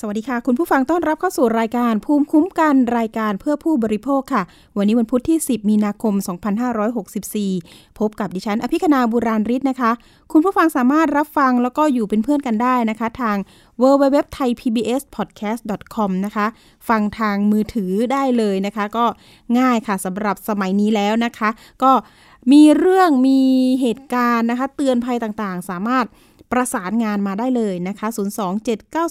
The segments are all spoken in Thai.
สวัสดีค่ะ คุณผู้ฟังต้อนรับเข้าสู่รายการภูมิคุ้มกันรายการเพื่อผู้บริโภคค่ะ วันนี้วันพุธที่ 10 มีนาคม 2564 พบกับดิฉัน อภิคณาบุราริศนะคะ คุณผู้ฟังสามารถรับฟังแล้วก็อยู่เป็นเพื่อนกันได้นะคะ ทาง w w w t h a i p b s p o d c a s t com นะคะ ฟังทางมือถือได้เลยนะคะ ก็ง่ายค่ะสำหรับสมัยนี้แล้วนะคะ ก็มีเรื่องมีเหตุการณ์นะคะ เตือนภัยต่างๆ สามารถ ประสานงานมาได้เลยนะคะ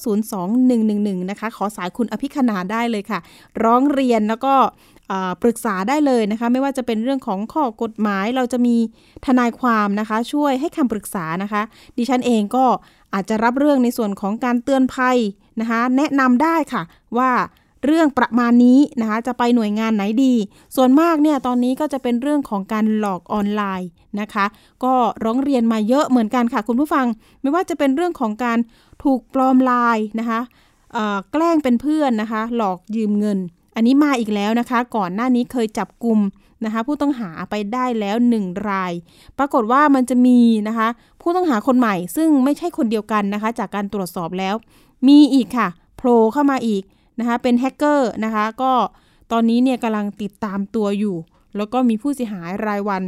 027902111 นะคะ ขอสายคุณอภิคณาได้เลยค่ะ ร้องเรียนแล้วก็ปรึกษาได้เลยนะคะ ไม่ว่าจะเป็นเรื่องของข้อกฎหมายเราจะมีทนายความนะคะ ช่วยให้คำปรึกษานะคะ ดิฉันเองก็อาจจะรับเรื่องในส่วนของการเตือนภัยนะคะ แนะนำได้ค่ะว่า เรื่องประมาณนี้นะคะจะไปหน่วยงานไหนดี ส่วนมากเนี่ยตอนนี้ก็จะเป็นเรื่องของการหลอกออนไลน์นะคะ ก็ร้องเรียนมาเยอะเหมือนกันค่ะคุณผู้ฟัง ไม่ว่าจะเป็นเรื่องของการถูกปลอมไลน์นะคะแกล้งเป็นเพื่อนนะคะ หลอกยืมเงิน อันนี้มาอีกแล้วนะคะ ก่อนหน้านี้เคยจับกลุ่มนะคะ ผู้ต้องหาไปได้แล้ว 1 ราย ปรากฏว่ามันจะมีนะคะ ผู้ต้องหาคนใหม่ซึ่งไม่ใช่คนเดียวกันนะคะ จากการตรวจสอบแล้ว มีอีกค่ะโผล่เข้ามาอีก นะคะเป็นแฮกเกอร์นะคะก็ตอนนี้เนี่ยกำลังติดตามตัวอยู่ แล้วก็มีผู้เสียหายรายวัน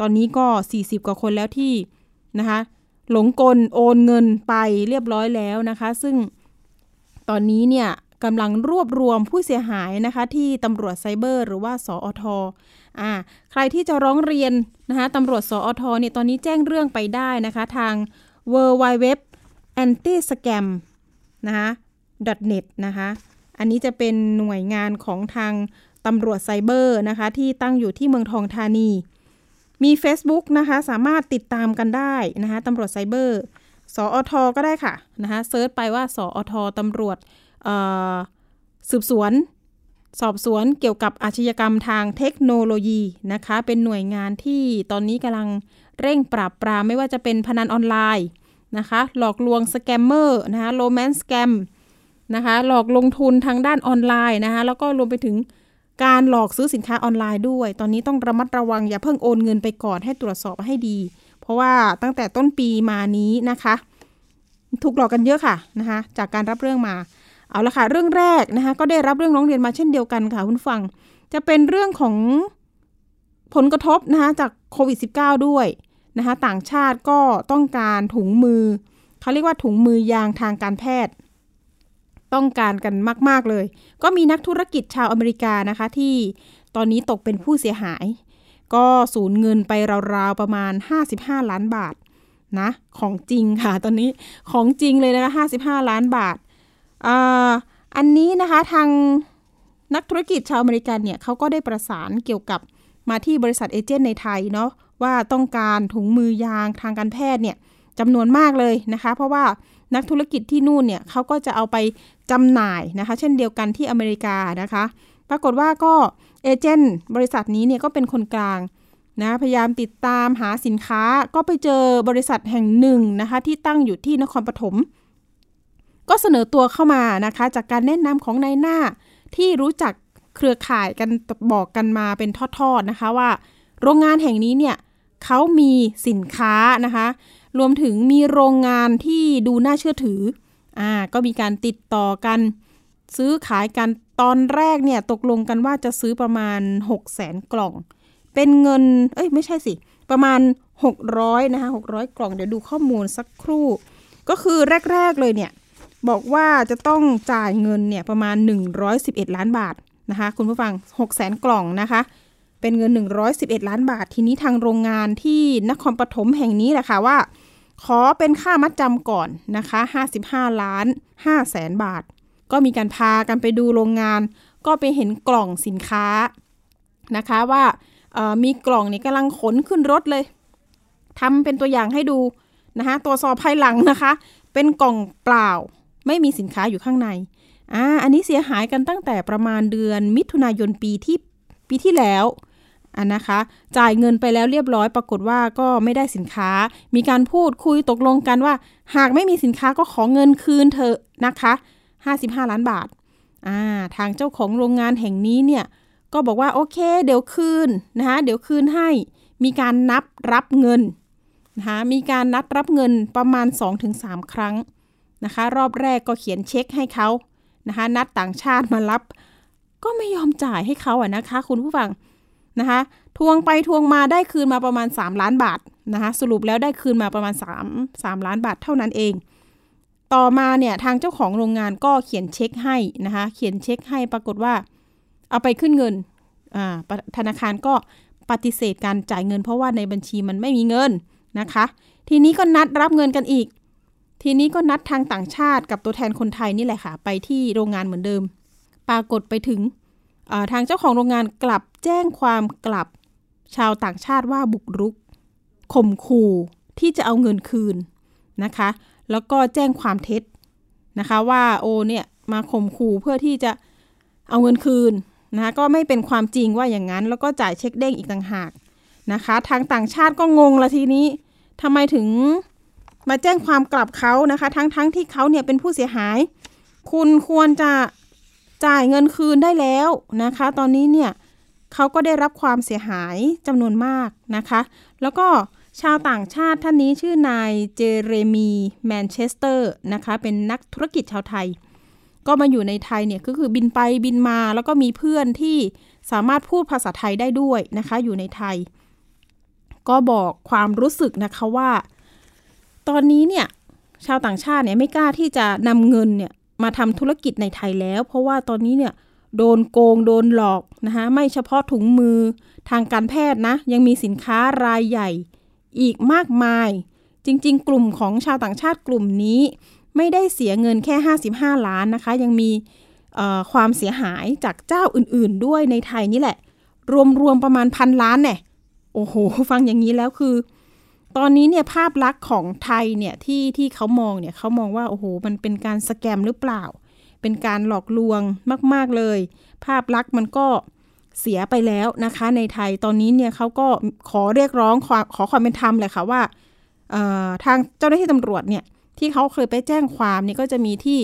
ตอนนี้ก็ 40 กว่าคนแล้วที่นะคะหลงกลโอนเงินไปเรียบร้อยแล้วนะคะ ซึ่งตอนนี้เนี่ยกำลังรวบรวมผู้เสียหายนะคะที่ตำรวจไซเบอร์ หรือว่าสอทอ่าใครที่จะร้องเรียนนะคะตำรวจสอทเนี่ยตอนนี้แจ้งเรื่องไปได้นะคะ ทาง w w w anti scam นะคะ .net นะคะ อันนี้จะเป็นหน่วยงานของทางตำรวจไซเบอร์นะคะ ที่ตั้งอยู่ที่เมืองทองธานี มี Facebook นะคะ สามารถติดตามกันได้นะคะตำรวจไซเบอร์ สอทก็ได้ค่ะนะคะเซิร์ชไปว่าสอทตำรวจสืบสวน สอบสวนเกี่ยวกับอาชญากรรมทางเทคโนโลยีนะคะ เป็นหน่วยงานที่ตอนนี้กำลังเร่งปราบปรามไม่ว่าจะเป็นพนันออนไลน์นะคะ หลอกลวง scammer นะคะ romance scam นะคะหลอกลงทุนทางด้านออนไลน์นะคะแล้วก็รวมไปถึงการหลอกซื้อสินค้าออนไลน์ด้วย ตอนนี้ต้องระมัดระวังอย่าเพิ่งโอนเงินไปก่อนให้ตรวจสอบให้ดี เพราะว่าตั้งแต่ต้นปีมานี้นะคะ ถูกหลอกกันเยอะค่ะนะคะจากการรับเรื่องมาเอาละค่ะเรื่องแรกนะคะก็ได้รับเรื่องร้องเรียนมาเช่นเดียวกันค่ะคุณฟัง จะเป็นเรื่องของผลกระทบนะคะจากโควิด -19 ด้วยนะคะต่างชาติก็ต้องการถุงมือเขาเรียกว่าถุงมือยางทางการแพทย์ ต้องการกันมาก ๆ เลย ก็มีนักธุรกิจชาวอเมริกานะคะ ที่ตอนนี้ตกเป็นผู้เสียหาย ก็สูญเงินไปราว ๆ ประมาณ 55 ล้านบาทนะ ของจริงค่ะ ตอนนี้ของจริงเลยนะคะ55 ล้านบาทอ,อันนี้นะคะทางนักธุรกิจชาวอเมริกันเนี่ยเขาก็ได้ประสานเกี่ยวกับมาที่บริษัทเอเจนต์ในไทยเนาะว่าต้องการถุงมือยางทางการแพทย์เนี่ยจำนวนมากเลยนะคะ เพราะว่า นักธุรกิจที่นู่นเนี่ยเขาก็จะเอาไปจำหน่ายนะคะ เช่นเดียวกันที่อเมริกานะคะ ปรากฏว่าก็เอเจนต์บริษัทนี้เนี่ยก็เป็นคนกลางนะพยายามติดตามหาสินค้าก็ไปเจอบริษัทแห่งหนึ่งนะคะ ที่ตั้งอยู่ที่นครปฐมก็เสนอตัวเข้ามานะคะ จากการแนะนำของนายหน้าที่รู้จักเครือข่ายกันบอกกันมาเป็นทอดๆนะคะว่า โรงงานแห่งนี้เนี่ยเขามีสินค้านะคะ รวมถึงมีโรงงานที่ดูน่าเชื่อถืออ่าก็มีการติดต่อกัน ซื้อขายกันตอนแรกเนี่ยตกลงกันว่าจะซื้อประมาณ6 0แสนกล่อง เป็นเงิน เอ้ยไม่ใช่สิ ประมาณ 600นะคะ600 กล่อง เดี๋ยวดูข้อมูลสักครู่ ก็คือแรก ๆ เลยเนี่ย บอกว่าจะต้องจ่ายเงินเนี่ยประมาณ 111 ล้านบาทนะคะคุณผู้ฟัง 6 0แสนกล่องนะคะ เป็นเงิน 111 ล้านบาท ทีนี้ทางโรงงานที่นครปฐมแห่งนี้แหละค่ะว่า ขอเป็นค่ามัดจำก่อนนะคะ 55 ล้าน5แสนบาท ก็มีการพากันไปดูโรงงาน ก็ไปเห็นกล่องสินค้านะคะว่ามีกล่องนี่กำลังขนขึ้นรถเลยทำเป็นตัวอย่างให้ดูนะคะตัวสอบภายหลังนะคะ เป็นกล่องเปล่าไม่มีสินค้าอยู่ข้างในอ่าอันนี้เสียหายกันตั้งแต่ประมาณเดือนมิถุนายนปีที่ปีที่แล้ว อันนะคะ จ่ายเงินไปแล้วเรียบร้อยปรากฏว่าก็ไม่ได้สินค้า มีการพูดคุยตกลงกันว่า หากไม่มีสินค้าก็ขอเงินคืนเถอะนะคะ 55 ล้านบาทอ่าทางเจ้าของโรงงานแห่งนี้เนี่ยก็บอกว่าโอเค เดี๋ยวคืนนะคะเดี๋ยวคืนให้ มีการนับรับเงินนะคะมีการนัดรับเงินประมาณ 2-3 ครั้งนะคะ รอบแรกก็เขียนเช็คให้เขานะคะ นัดต่างชาติมารับ ก็ไม่ยอมจ่ายให้เขาอะนะคะ คุณผู้ฟัง นะคะทวงไปทวงมาได้คืนมาประมาณ 3 ล้านบาทนะคะสรุปแล้วได้คืนมาประมาณ 3 3 ล้านบาทเท่านั้นเอง ต่อมาเนี่ยทางเจ้าของโรงงานก็เขียนเช็คให้นะคะเขียนเช็คให้ปรากฏว่า เอาไปขึ้นเงินธนาคารก็ปฏิเสธการจ่ายเงิน เพราะว่าในบัญชีมันไม่มีเงินนะคะ ทีนี้ก็นัดรับเงินกันอีก ทีนี้ก็นัดทางต่างชาติกับตัวแทนคนไทยนี่แหละค่ะ ไปที่โรงงานเหมือนเดิม ปรากฏไปถึงทางเจ้าของโรงงานกลับ แจ้งความกลับ ชาวต่างชาติว่าบุกรุกข่มขู่ที่จะเอาเงินคืนนะคะ แล้วก็แจ้งความเท็จนะคะว่าโอเนี่ยมาข่มขู่เพื่อที่จะเอาเงินคืนนะคะก็ไม่เป็นความจริงว่าอย่างนั้น แล้วก็จ่ายเช็คเด้งอีกต่างหากนะคะ ทางต่างชาติก็งงละทีนี้ทำไมถึงมาแจ้งความกลับเขานะคะ ทั้งๆทที่เขาเนี่ยเป็นผู้เสียหาย คุณควรจะจ่ายเงินคืนได้แล้วนะคะ ตอนนี้เนี่ย เขาก็ได้รับความเสียหายจำนวนมากนะคะ แล้วก็ชาวต่างชาติท่านนี้ชื่อนายเจเรมีแมนเชสเตอร์นะคะ เป็นนักธุรกิจชาวไทย ก็มาอยู่ในไทยเนี่ยก็คือบินไปบินมาแล้วก็มีเพื่อนที่สามารถพูดภาษาไทยได้ด้วยนะคะ อยู่ในไทย ก็บอกความรู้สึกนะคะว่า ตอนนี้เนี่ยชาวต่างชาติเนี่ยไม่กล้าที่จะนำเงินเนี่ยมาทำธุรกิจในไทยแล้ว เพราะว่าตอนนี้เนี่ย โดนโกงโดนหลอกนะคะไม่เฉพาะถุงมือทางการแพทย์นะ ยังมีสินค้ารายใหญ่ อีกมากมาย จริง ๆ กลุ่มของชาวต่างชาติกลุ่มนี้ ไม่ได้เสียเงินแค่ 55 ล้านนะคะ ยังมีความเสียหายจากเจ้าอื่นๆ ด้วยในไทยนี่แหละ รวมๆประมาณพันล้านเนี่ยโอ้โห ฟังอย่างนี้แล้วคือ ตอนนี้เนี่ยภาพลักษณ์ของไทยเนี่ยที่ที่เขามองเนี่ยเขามองว่าโอ้โหมันเป็นการสแกมหรือเปล่า เป็นการหลอกลวงมาก ๆเลย ภาพลักษณ์มันก็เสียไปแล้วนะคะ ในไทยตอนนี้เนี่ยเขาก็ขอเรียกร้องขอขอความเป็นธรรมเลยค่ะว่าทางเจ้าหน้าที่ตำรวจเนี่ยที่เขาเคยไปแจ้งความนี่ก็จะมีที่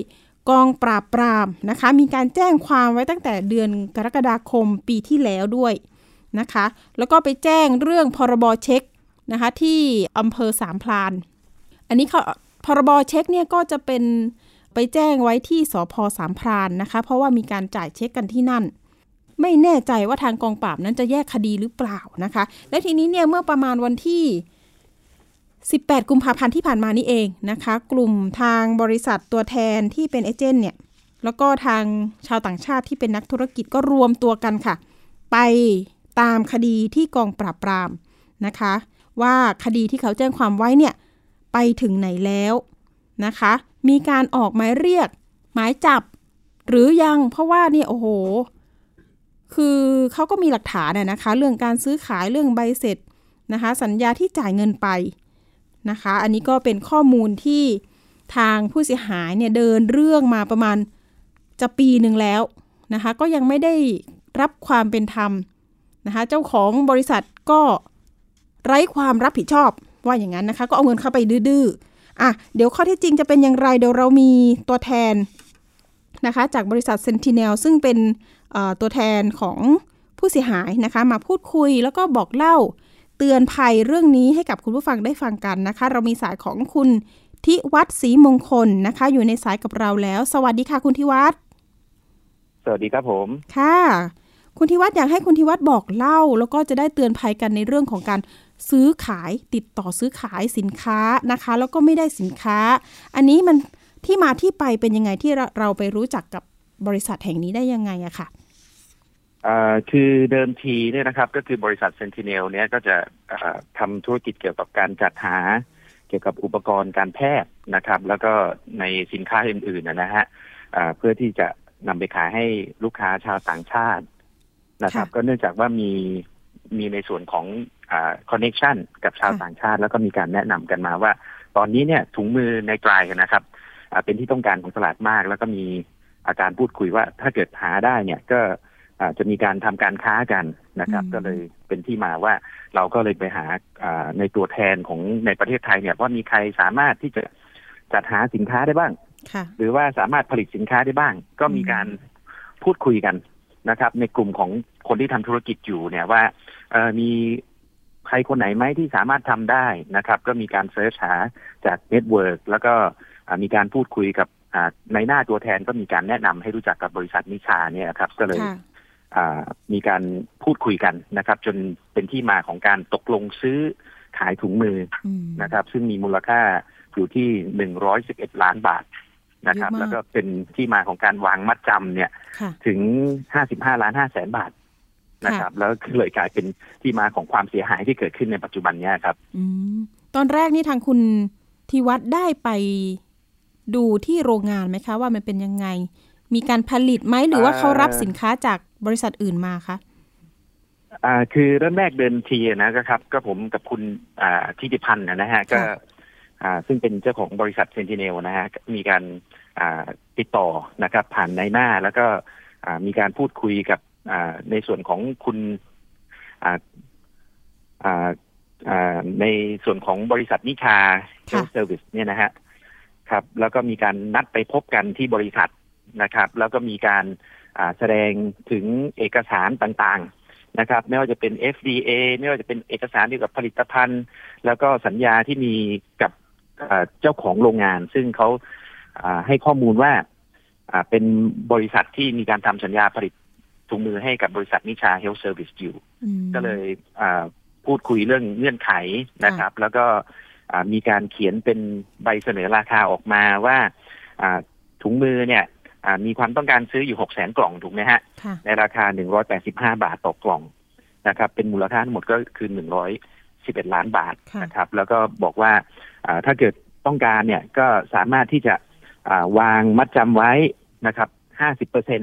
กองปราบปรามนะคะ มีการแจ้งความไว้ตั้งแต่เดือนกรกฎาคมปีที่แล้วด้วยนะคะ แล้วก็ไปแจ้งเรื่องพรบเช็คนะคะที่อำเภอสามพลาน อันนี้เขาพรบเช็คเนี่ยก็จะเป็น ไปแจ้งไว้ที่สพสามพรานนะคะ เพราะว่ามีการจ่ายเช็คกันที่นั่น ไม่แน่ใจว่าทางกองปราบนั้นจะแยกคดีหรือเปล่านะคะ และทีนี้เนี่ยเมื่อประมาณวันที่ 18 กุมภาพันธ์ที่ผ่านมานี่เองนะคะ กลุ่มทางบริษัทตัวแทนที่เป็นเอเจนต์เนี่ยแล้วก็ทางชาวต่างชาติที่เป็นนักธุรกิจก็รวมตัวกันค่ะ ไปตามคดีที่กองปราบปรามนะคะ ว่าคดีที่เขาแจ้งความไว้เนี่ยไปถึงไหนแล้วนะคะ มีการออกหมายเรียก หมายจับ หรือยังเพราะว่านี่โอ้โห คือเขาก็มีหลักฐานนะคะ เรื่องการซื้อขายเรื่องใบเสร็จนะคะ สัญญาที่จ่ายเงินไปนะคะ อันนี้ก็เป็นข้อมูลที่ทางผู้เสียหายเนี่ยเดินเรื่องมาประมาณจะปีหนึ่งแล้วนะคะ ก็ยังไม่ได้รับความเป็นธรรมนะคะเจ้าของบริษัทก็ไร้ความรับผิดชอบว่าอย่างนั้นนะคะ ก็เอาเงินเข้าไปดื้อ อะเดี๋ยวข้อที่จริงจะเป็นอย่างไรเดี๋ยวเรามีตัวแทนนะคะจากบริษัท Sentinel ซึ่งเป็นตัวแทนของผู้เสียหายนะคะมาพูดคุยแล้วก็บอกเล่าเตือนภัยเรื่องนี้ให้กับคุณผู้ฟังได้ฟังกันนะคะ เรามีสายของคุณทิวัตรศรีมงคลนะคะ อยู่ในสายกับเราแล้ว สวัสดีค่ะคุณทิวัตรสวัสดีครับผมค่ะ คุณทิวัตรอยากให้คุณทิวัตรบอกเล่า แล้วก็จะได้เตือนภัยกันในเรื่องของการ ซื้อขายติดต่อซื้อขายสินค้านะคะ แล้วก็ไม่ได้สินค้า อันนี้มันที่มาที่ไปเป็นยังไงที่เราไปรู้จักกับบริษัทแห่งนี้ได้ยังไงอะค่ะคือเดิมทีเนี่ยนะครับ ก็คือบริษัทเซนติเนลเนี่ยก็จะทำธุรกิจเกี่ยวกับการจัดหา เกี่ยวกับอุปกรณ์การแพทย์นะครับ แล้วก็ในสินค้าอื่นๆนะฮะเพื่อที่จะนำไปขายให้ลูกค้าชาวต่างชาตินะครับ ก็เนื่องจากว่ามีมีในส่วนของ คอนเน็ชันกับชาวต่างชาติ แล้วก็มีการแนะนำกันมาว่า ตอนนี้เนี่ยถุงมือในกลายนะครับเป็นที่ต้องการของตลาดมาก แล้วก็มีอาการพูดคุยว่าถ้าเกิดหาได้เนี่ยก็จะมีการทำการค้ากันนะครับ ก็เลยเป็นที่มาว่าเราก็เลยไปหาในตัวแทนของในประเทศไทยเนี่ยว่ามีใครสามารถที่จะจัดหาสินค้าได้บ้างหรือว่าสามารถผลิตสินค้าได้บ้าง ก็มีการพูดคุยกันนะครับ ในกลุ่มของคนที่ทำธุรกิจอยู่เนี่ยว่าเออมี ใครคนไหนไหมที่สามารถทำได้นะครับ ก็มีการ search หาจาก network แล้วก็อ่ามีการพูดคุยกับอ่าในหน้าตัวแทนก็มีการแนะนำให้รู้จักกับบริษัทนิชาเนี่ยครับ ก็เลยค่ะอ่ามีการพูดคุยกันนะครับ จนเป็นที่มาของการตกลงซื้อขายถุงมืออืมนะครับ ซึ่งมีมูลค่าอยู่ที่หนึ่งร้อยสิบเอ็ดล้านบาทนะครับเยอะมากแล้วก็เป็นที่มาของการวางมัดจำเนี่ยค่ะถึงห้าสิบห้าล้านห้าแสนบาท นะครับ แล้วเลยกลายเป็นที่มาของความเสียหายที่เกิดขึ้นในปัจจุบันเนี้ยครับอืมตอนแรกนี่ทางคุณทีวัดได้ไปดูที่โรงงานไหมคะ ว่ามันเป็นยังไง มีการผลิตไหมหรือว่าเอ่อเขารับสินค้าจากบริษัทอื่นมาคะอ่าคือเริ่มแรกเดินทีนะครับ ก็ผมกับคุณอ่าทิติพันธ์นะฮะก็ค่ะอ่าซึ่งเป็นเจ้าของบริษัทเซนติเนลนะฮะมีการอ่าติดต่อนะครับ ผ่านในหน้าแล้วก็อ่ามีการพูดคุยกับอ่า ในส่วนของคุณอ่าอ่าอ่าในส่วนของบริษัทนิชา Healthcare Service เนี่ยนะฮะครับ แล้วก็มีการนัดไปพบกันที่บริษัทนะครับ แล้วก็มีการอ่าแสดงถึงเอกสารต่างๆนะครับ ไม่ว่าจะเป็น FDA ไม่ว่าจะเป็นเอกสารเกี่ยวกับผลิตภัณฑ์ แล้วก็สัญญาที่มีกับเอ่อเจ้าของโรงงาน ซึ่งเขาอ่าให้ข้อมูลว่าอ่าเป็นบริษัทที่มีการทำสัญญาผลิต ถุงมือให้กับบริษัทนิชาเฮลท์เซอร์วิสอยู่อืมก็เลยอ่าพูดคุยเรื่องเงื่อนไขนะครับ แล้วก็อ่ามีการเขียนเป็นใบเสนอราคาออกมาว่าอ่าถุงมือเนี่ยอ่ามีความต้องการซื้ออยู่หกแสนกล่องถูกไหมฮะค่ะในราคา185บาทต่อกล่องนะครับ เป็นมูลค่าทั้งหมดก็คือ111ล้านบาทค่ะนะครับ แล้วก็บอกว่าอ่าถ้าเกิดต้องการเนี่ยก็สามารถที่จะอ่าวางมัดจำไว้นะครับ50เปอร์เซ็น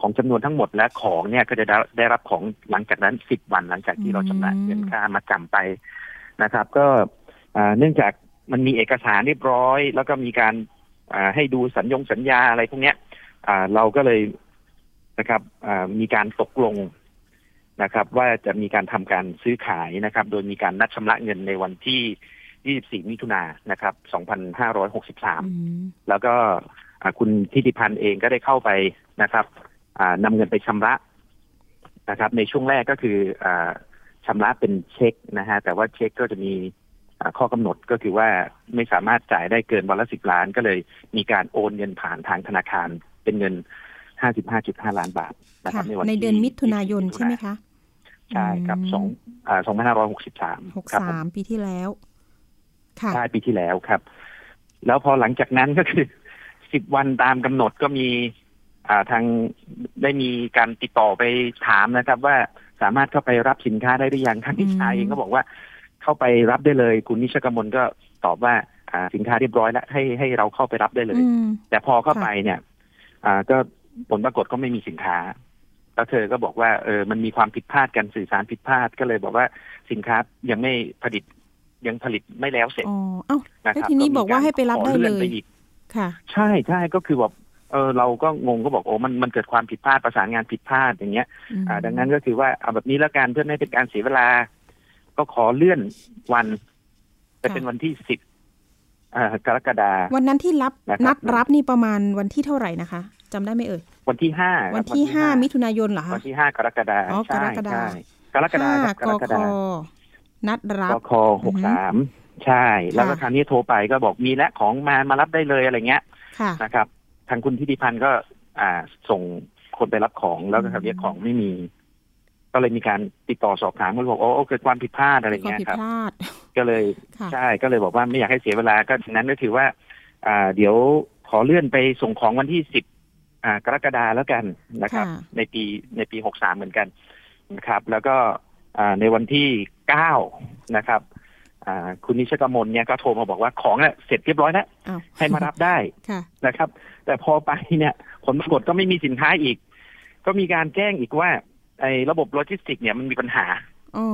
ของจำนวนทั้งหมดและของเนี่ยก็จะได้ได้รับของหลังจากนั้น10วันหลังจากที่เราชำระเงินค่ามัดจำไปนะครับ ก็อ่าเนื่องจากมันมีเอกสารเรียบร้อย แล้วก็มีการอ่าให้ดูสัญญงสัญญาอะไรพวกเนี้ยอ่าเราก็เลยนะครับอ่ามีการตกลงนะครับ ว่าจะมีการทำการซื้อขายนะครับ โดยมีการนัดชำระเงินในวันที่ 24 มิถุนายนนะครับ 2563อืมแล้วก็อ่าคุณทิติพันธ์เองก็ได้เข้าไปนะครับ อ่านำเงินไปชำระนะครับ ในช่วงแรกก็คืออาชำระเป็นเช็คนะฮะแต่ว่าเช็คก็จะมีอ่าข้อกำหนดก็คือว่าไม่สามารถจ่ายได้เกินวันละสิบล้าน ก็เลยมีการโอนเงินผ่านทางธนาคารเป็นเงิน55.5ล้านบาทนะคค่ะรับในวันในที่เดือนมิถุนายนใช่ไหมคะใช่ครับอืมสองอ่า2563หกครับผสามมปีที่แล้วค่ะใช่ปีที่แล้วครับ แล้วพอหลังจากนั้นก็คือสิบวันตามกำหนดก็มีอ่า ทางได้มีการติดต่อไปถามนะครับ ว่าสามารถเข้าไปรับสินค้าได้หรือยังทางนิชาอืมเองก็บอกว่าเข้าไปรับได้เลย คุณนิชกมลก็ตอบว่าอ่าสินค้าเรียบร้อยแล้วให้ให้เราเข้าไปรับได้เลยอืมแต่พอเข้าค่ะไปเนี่ยอ่าก็ผลปรากฏก็ไม่มีสินค้าแล้วเธอก็บอกว่าเออมันมีความผิดพลาดกันสื่อสารผิดพลาดก็เลยบอกว่าสินค้ายังไม่ผลิตยังผลิตไม่แล้วเสร็จอ๋อเอ้านะคแล้วรับทีนี้มีบอกว่าให้ไปรับขอได้ลื่เลอนยปอีกค่ะ ใช่ใช่ก็คือแบบ เออเราก็งงก็บอกโอ้มันมันเกิดความผิดพลาดประสานงานผิดพลาดอย่างเงี้ยอืมอ่าดังนั้นก็คือว่าเอาแบบนี้แล้วกันเพื่อไม่ให้เป็นการเสียเวลา ก็ขอเลื่อนวันไปเป็นวันที่สิบอ่ากรกฎาวันนั้นที่รับนะครับนัดรับนี่ประมาณวันที่เท่าไหร่นะคะจำได้ไหมเอ่ยวันที่ห้าวันที่ห้ามิถุนายนเหรอวัคะนที่ห้ากรกฎาอ๋อใช่กรกฎาใช่กรกฎาห้าครับกกรกคฎานัดรับกคหกสามใช่ แล้วก็ค่ะคราวนี้โทรไปก็บอกมีและของมามารับได้เลยอะไรเงี้ยค่ะนะครับ ทางคุณทิติพันธ์ก็ อ่า ส่งคนไปรับของแล้วก็คราวนี้ของไม่มี ก็เลยมีการติดต่อสอบถามก็บอกโอ้เกิดความผิดพลาดอะไรความเงี้ยผิดครับพลาดก็เลยค่ะใช่ก็เลยบอกว่าไม่อยากให้เสียเวลาก็ฉะนั้นก็ถือว่า อ่า เดี๋ยวขอเลื่อนไปส่งของวันที่สิบอ่ากรกฎาแล้วกันนะครับค่ะในปีในปีหกสามเหมือนกันนะครับ แล้วก็อ่าในวันที่เก้านะครับอ่า คุณนิชกมลเนี่ยก็โทรมาบอกว่าของเนี่ยเสร็จเรียบร้อยแล้วอ้าวให้มารับได้ค่ะนะครับ แต่พอไปเนี่ยผลปรากฏก็ไม่มีสินค้าอีก ก็มีการแจ้งอีกว่า ไอ้ระบบโลจิสติก เนี่ยมันมีปัญหาอ๋อ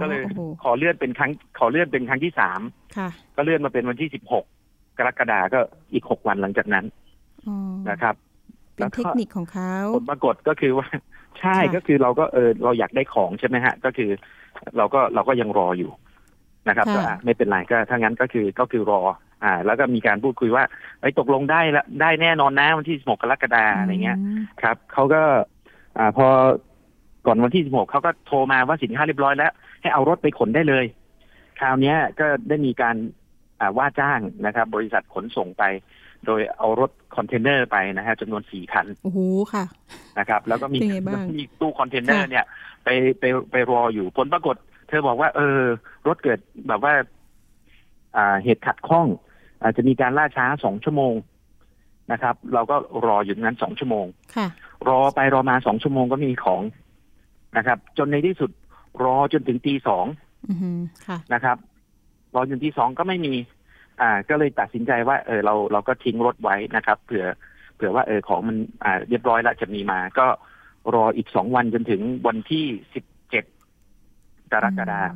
ก็เลยโอ้โหขอเลื่อนเป็นครั้ง ขอเลื่อนเป็นครั้งที่สามค่ะก็เลื่อนมาเป็นวันที่สิบหกกรกฎาก็อีกหกวันหลังจากนั้นอ๋อนะครับเป็นเทคนิคของเขาผลปรากฏก็คือว่าใช่ค่ะก็คือเราก็เออเราอยากได้ของใช่ไหมฮะ ก็คือ เราก็เราก็ยังรออยู่ นะครับก็อะไม่เป็นไรก็ถ้างั้นก็คือก็คือรออ่า แล้วก็มีการพูดคุยว่าไอ้ยตกลงได้ละได้แน่นอนนะวันที่16กรกฎาอะไรเงี้ยมครับเขาก็ อ่าพอก่อนวันที่16เขาก็โทรมาว่าสินค้าเรียบร้อยแล้ว ให้เอารถไปขนได้เลย คราวเนี้ยก็ได้มีการอ่าว่าจ้างนะครับ บริษัทขนส่งไป โดยเอารถคอนเทนเนอร์ไปนะฮะจำนวนสี่คันโอ้โหค่ะนะครับ แล้วก็มีเป็นไงบ้างมีตู้คอนเทนเนอร์ค่ะเนี่ย ไปไปไปรออยู่ผลปรากฏ เธอบอกว่า เออ รถเกิดแบบว่า อ่าเหตุขัดข้องอาจจะมีการล่าช้าสองชั่วโมงนะครับ เราก็รออยู่ตรงนั้นสองชั่วโมงค่ะรอไปรอมาสองชั่วโมงก็ไม่มีของนะครับ จนในที่สุดรอจนถึงตีสองอือหือค่ะนะครับ รอจนตีสองก็ไม่มี อ่า ก็เลยตัดสินใจว่า เออเราเราก็ทิ้งรถไว้นะครับเผื่อเผื่อว่าเออของมันอ่าเรียบร้อยแล้วจะมีมา ก็รออีกสองวันจนถึงวันที่สิบเจ็ด กรกฎาคม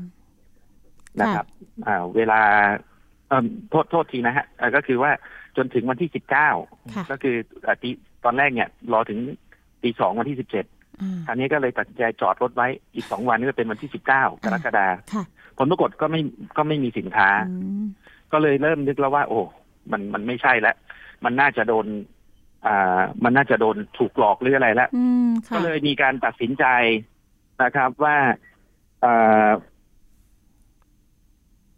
นะครับอ่าเวลาเอ่อโทษโทษทีนะฮะเอ่อก็คือว่าจนถึงวันที่สิบเก้าค่ะก็คืออ่าตีตอนแรกเนี่ย รอถึงตีสองวันที่สิบเจ็ดอ่าคราวนี้ก็เลยตัดสินใจจอดรถไว้อีกสองวันก็เป็นวันที่สิบเก้ากรกฎาคมค่ะผลปรากฏก็ไม่ก็ไม่มีสินค้าอืมก็เลยเริ่มนึกแล้วว่า โอ้มันมันไม่ใช่แล้วมันน่าจะโดน อ่า มันน่าจะโดนถูกหลอกหรืออะไรแล้วอืมค่ะก็เลยมีการตัดสินใจนะครับว่าเอ่อ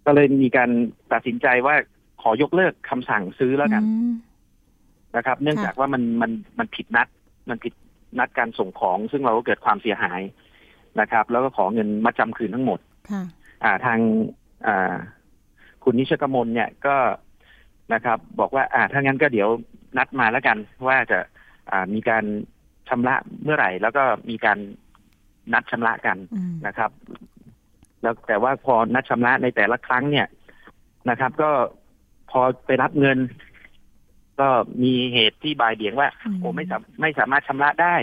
ก็เลยมีการตัดสินใจว่าขอยกเลิกคำสั่งซื้อแล้วกันอืมนะครับ เนื่องค่ะจากว่ามันมันมันผิดนัด มันผิดนัดการส่งของ ซึ่งเราก็เกิดความเสียหายนะครับ แล้วก็ขอเงินมาจำคืนทั้งหมดค่ะอ่าทางอ่าคุณนิชกมลเนี่ยก็นะครับ บอกว่า อ่าถ้างั้นก็เดี๋ยวนัดมาแล้วกัน ว่าจะอ่ามีการชำระเมื่อไหร่ แล้วก็มีการ นัดชำระกันอืมนะครับ แล้วแต่ว่าพอนัดชำระในแต่ละครั้งเนี่ยนะครับ ก็พอไปรับเงิน ก็มีเหตุที่บ่ายเบี่ยงว่าอืมโอ้ไม่สามไม่สามารถชำระได้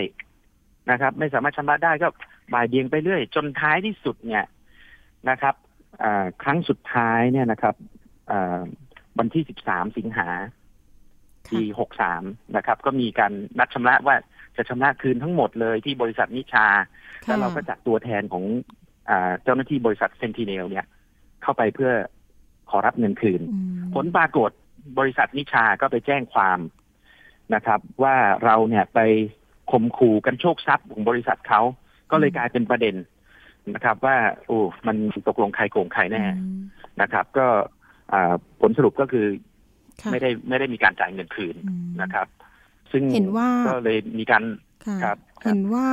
นะครับ ไม่สามารถชำระได้ก็บ่ายเบี่ยงไปเรื่อย จนท้ายที่สุดเนี่ยนะครับอ่าครั้งสุดท้ายเนี่ยนะครับอ่าวันที่13สิงหาปีค่ะ63นะครับ ก็มีการนัดชำระว่า จะชำระคืนทั้งหมดเลยที่บริษัทนิชา แล้วเราก็จัดตัวแทนของอาเจ้าหน้าที่บริษัทเซนติเนลเนี่ย เข้าไปเพื่อขอรับเงินคืนอืมผลปรากฏบริษัทนิชาก็ไปแจ้งความนะครับ ว่าเราเนี่ยไปข่มขู่กันโชคทรัพย์ของบริษัทเขาก็เลยกลายเป็นประเด็นนะครับ ว่า โอ้ มันตกลงใครโกงใครแน่อืมนะครับ ก็อ่าผลสรุปก็คือค่ะไม่ได้ไม่ได้มีการจ่ายเงินคืนอืมนะครับ ซึ่งเห็นว่าก็เลยมีการค่ะครับครับ เห็นว่า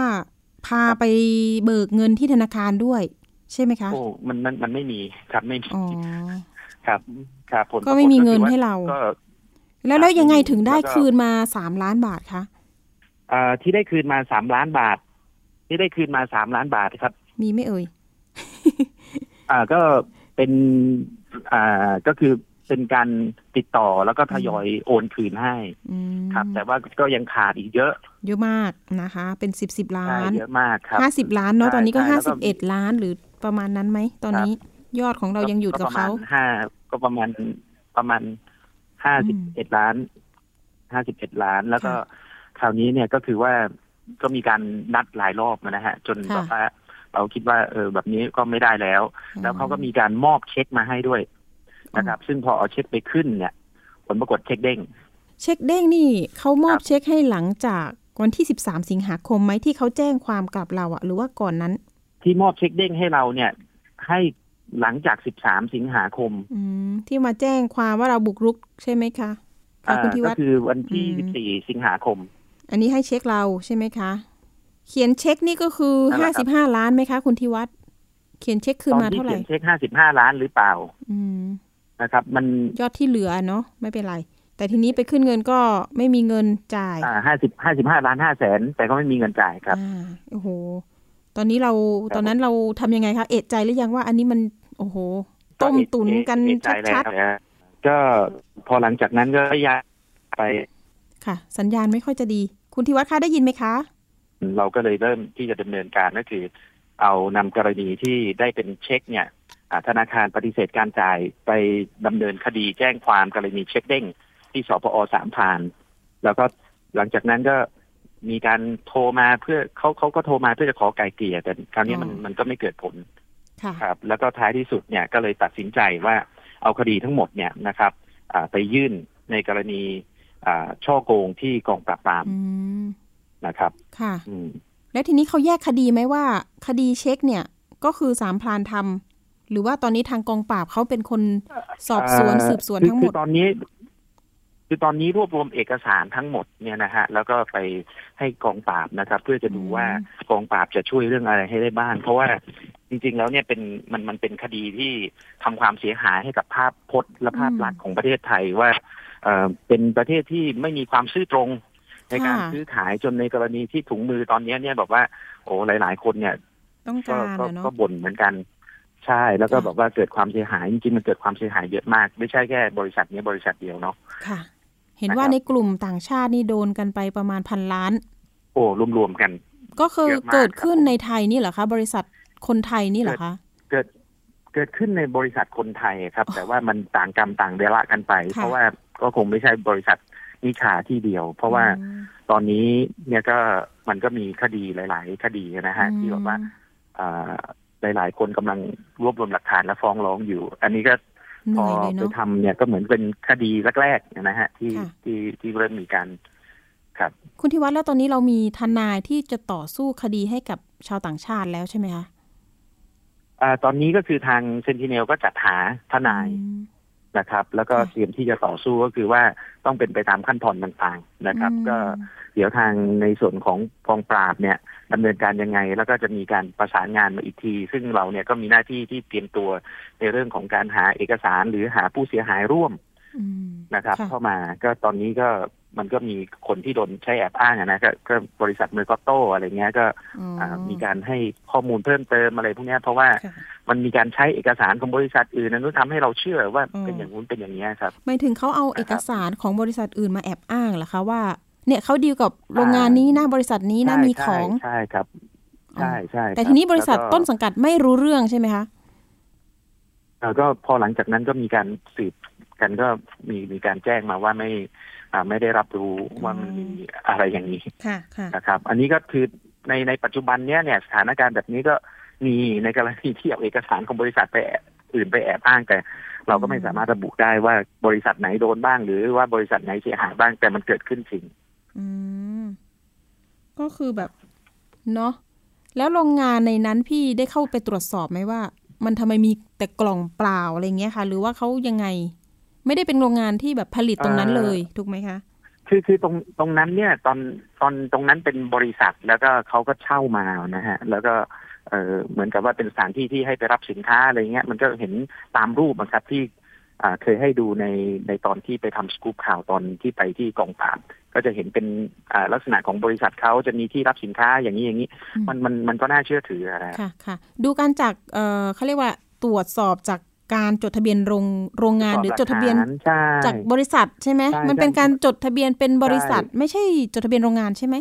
พาไปเบิกเงินที่ธนาคารด้วย ใช่ไหมคะ โอ้มันมันมันไม่มีครับไม่มีอ๋อครับครับผลก็ไม่มีเงินปรากฏให้เราก็แล้วแล้วยังไงถึงได้แล้วก็คืนมาสามล้านบาทคะอ่าที่ได้คืนมาสามล้านบาท ที่ได้คืนมาสามล้านบาทครับ มีไหม่เอ่ย อ่าก็เป็น อ่าก็คือ เป็นการติดต่อแล้วก็ทยอยโอนคืนให้อืมครับ แต่ว่าก็ยังขาดอีกเยอะ เยอะมากนะคะ เป็นสิบสิบล้าใช่นเยอะมากครับห้าสิบล้านเนาะใช่ตอนนี้ก็ใช่ห้าแล้วก็สิบเอ็ดล้านหรือประมาณนั้นไหมตอนนี้ยอดของเรายังอยู่กับประมาเขาณห้าก็ประมาณประมาณห้าสิบเอ็ดล้านห้าสิบเอ็ดล้าน แล้วก็ค่ะคราวนี้เนี่ยก็คือว่าก็มีการนัดหลายรอบนะฮะ จนค่ะแบบว่าเราคิดว่าเออแบบนี้ก็ไม่ได้แล้ว แล้วเขาก็มีการมอบเช็คมาให้ด้วย นะครับ ซึ่งพอเอาเช็คไปขึ้นเนี่ย ผลปรากฏเช็คเด้ง เช็คเด้งนี่เขามอบครับเช็คให้หลังจากวันที่สิบสามสิงหาคมไหมที่เขาแจ้งความกับเราอะหรือว่าก่อนนั้น ที่มอบเช็คเด้งให้เราเนี่ย ให้หลังจาก 13 สิงหาคมอืมที่มาแจ้งความว่าเราบุกรุกใช่ไหมคะคะอ่าคุณทิก็วัฒน์คือวันที่อืม14 สิงหาคม อันนี้ให้เช็คเราใช่ไหมคะ เขียนเช็คนี่ก็คือนั่นแหห้าละครัสิบบห้าล้านไหมคะ คุณทิวัฒน์เขียนเช็คคืนตอนมาที่เท่าไหเขีร่ยนเช็ค 55 ล้านหรือเปล่า อืม นะครับ มันยอดที่เหลือเนาะไม่เป็นไร แต่ทีนี้ไปขึ้นเงินก็ไม่มีเงินจ่ายอ่า50 55ล้าน5แสนแต่ก็ไม่มีเงินจ่ายครับอ่าโอ้โห ตอนนี้เราครับตอนนั้นเราทำยังไงคะเอะใจหรือยังว่าอันนี้มันโอ้โห ต้มตุ๋นกันเอะใจแล้วชัดนะก็พอหลังจากนั้นก็ย้ายไปๆค่ะ สัญญาณไม่ค่อยจะดี คุณทิวัฒน์คะได้ยินไหมคะ เราก็เลยเริ่มที่จะดำเนินการก็คือ เอานำกรณีที่ได้เป็นเช็คเนี่ยอ่า ธนาคารปฏิเสธการจ่ายไปดำเนินคดีแจ้งความกรณีเช็คเด้งที่สพอสามพราน แล้วก็หลังจากนั้นก็มีการโทรมาเพื่อเขาเขาก็โทรมาเพื่อจะขอไกลเกลี่ยแต่คราวนี้มันอ๋อมันก็ไม่เกิดผลค่ะครับ แล้วก็ท้ายที่สุดเนี่ยก็เลยตัดสินใจว่าเอาคดีทั้งหมดเนี่ยนะครับอ่าไปยื่นในกรณีอ่าช่อโกงที่กองปราบปรามอืมนะครับ ค่ะอืมแล้วทีนี้เขาแยกคดีไหมว่า คดีเช็คเนี่ย ก็คือสามพลานทำ หรือว่าตอนนี้ทางกองปราบเขาเป็นคนสอบสวนเอ่อสืบสวนคือทั้งหมคืดอตอนนี้คือตอนนี้รวบรวมเอกสารทั้งหมดเนี่ยนะฮะแล้วก็ไปให้กองปราบนะครับ เพื่อจะดูอืมว่ากองปราบจะช่วยเรื่องอะไรให้ได้บ้างเพราะว่าจริง ๆ แล้วเนี่ยเป็นมันมันเป็นคดีที่ทำความเสียหายให้กับภาพพจน์และภาพลักษณ์ของประเทศไทยว่าเอ่อเป็นประเทศที่ไม่มีความซื่อตรงในการค่ะซื้อขายจนในกรณีที่ถุงมือตอนนี้เนี่ยบอกว่า โอ้หลาย ๆ คนเนี่ยต้องก็การก็อะเนาะก็บ่นเหมือนกัน ใช่แล้วก็ค่ะบอกว่าเกิดความเสียหายจริงๆมันเกิดความเสียหายเยอะมาก ไม่ใช่แค่บริษัทนี้บริษัทเดียวเนาะค่ะ เห็นนะครับว่าในกลุ่มต่างชาตินี่โดนกันไปประมาณพันล้าน โอ้รวมๆกัน ก็คือเยอะมากเกิดขึ้นในไทยนี่เหรอคะ บริษัทคนไทยนี่เหรอคะเกิดเกิดขึ้นในบริษัทคนไทยครับ แต่ว่ามันต่างกรรมต่างเดละกันไปค่ะเพราะว่าก็คงไม่ใช่บริษัทนิชาที่เดียว เพราะว่าอืมตอนนี้เนี่ยก็มันก็มีคดีหลาย ๆ คดีนะฮะที่บอกว่าอ่า หลาย ๆ คนกำลังรวบรวมหลักฐานและฟ้องร้องอยู่ อันนี้ก็เหพอนื่อยเลยไปเนาะทำเนี่ยก็เหมือนเป็นคดีแรกๆนะฮะที่ค่ะที่ที่เริ่มมีการครับ คุณทิวัฒน์แล้วตอนนี้เรามีทนายที่จะต่อสู้คดีให้กับชาวต่างชาติแล้วใช่ไหมคะอ่าตอนนี้ก็คือทางเซนติเนลก็จัดหาทนายอืม นะครับ แล้วก็ค่ะเตรียมที่จะต่อสู้ก็คือว่าต้องเป็นไปตามขั้นตอนต่างๆนะครับอืมก็เดี๋ยวทางในส่วนของกองปราบเนี่ยดำเนินการยังไง แล้วก็จะมีการประสานงานมาอีกที ซึ่งเราเนี่ยก็มีหน้าที่ที่เตรียมตัวในเรื่องของการหาเอกสารหรือหาผู้เสียหายร่วมอืมนะครับค่ะเข้ามาก็ตอนนี้ก็ มันก็มีคนที่โดนใช้แอบอ้างอะนะก็ก็บริษัทเมอร์กอตโตอะไรเงี้ยก็อ๋อออ่ามีการให้ข้อมูลเพิ่มเติมอะไรพวกเนี้ยเพราะว่าค่ะมันมีการใช้เอกสารของบริษัทอื่นนั้นทำให้เราเชื่อว่าอืมเป็นอย่างนู้นเป็นอย่างนี้ยครับหมายถึงเขาเอาเอกสารของบริษัทอื่นมาแอบอ้างเหรอคะว่า เนี่ยเขาดีลกับโรงงานนี้นะบริษัทนี้นะใช่มีใช่ของใช่ครับใช่ใช่แต่คทีนี้บริษัทแล้วก็ต้นสังกัดไม่รู้เรื่องใช่ไหมคะแล้วก็พอหลังจากนั้นก็มีการสืบกันก็มีมีการแจ้งมาว่าไม่อ่า ไม่ได้รับรู้ว่ามันมีอะไรอย่างนี้ค่ะค่ะนะครับ อันนี้ก็คือในในปัจจุบันเนี้ยเนี่ยสถานการณ์แบบนี้ก็มีในกรณีที่เอาเอกสารของบริษัทไปแอบอื่นไปแอบอ้างแต่เราก็ไม่สามารถระบุได้ว่าบริษัทไหนโดนบ้าง หรือว่าบริษัทไหนเสียหายบ้างแต่มันเกิดขึ้นจริงอืมก็คือแบบเนาะแล้วโรงงานในนั้นพี่ได้เข้าไปตรวจสอบไหมว่า มันทำไมมีแต่กล่องเปล่าอะไรเงี้ยค่ะ หรือว่าเขายังไง ไม่ได้เป็นโรงงานที่แบบผลิตตรงนั้นเลยถูกไหมคะ คือคือตรงตรงนั้นเนี่ยตอนตอนตรงนั้นเป็นบริษัทแล้วก็เขาก็เช่ามานะฮะ แล้วก็เออเหมือนกับว่าเป็นสถานที่ที่ให้ไปรับสินค้าอะไรเงี้ย มันก็เห็นตามรูปนะครับที่อ่าเคยให้ดูในในตอนที่ไปทำสกู๊ปข่าวตอนที่ไปที่กองปราบก็จะเห็นเป็นอ่าลักษณะของบริษัทเขาจะมีที่รับสินค้าอย่างนี้อย่างนี้อืมมันมันมันก็น่าเชื่อถือนะฮะค่ะค่ะ ดูการจากเอ่อเขาเรียกว่าตรวจสอบจาก การจดทะเบียนโรงโรงงานหรือจดทะเบียนใช่จากบริษัทใช่ไหมใช่มันเป็นใช่การจดทะเบียนเป็นบริษัทใช่ไม่ใช่จดทะเบียนโรงงานใช่ไหม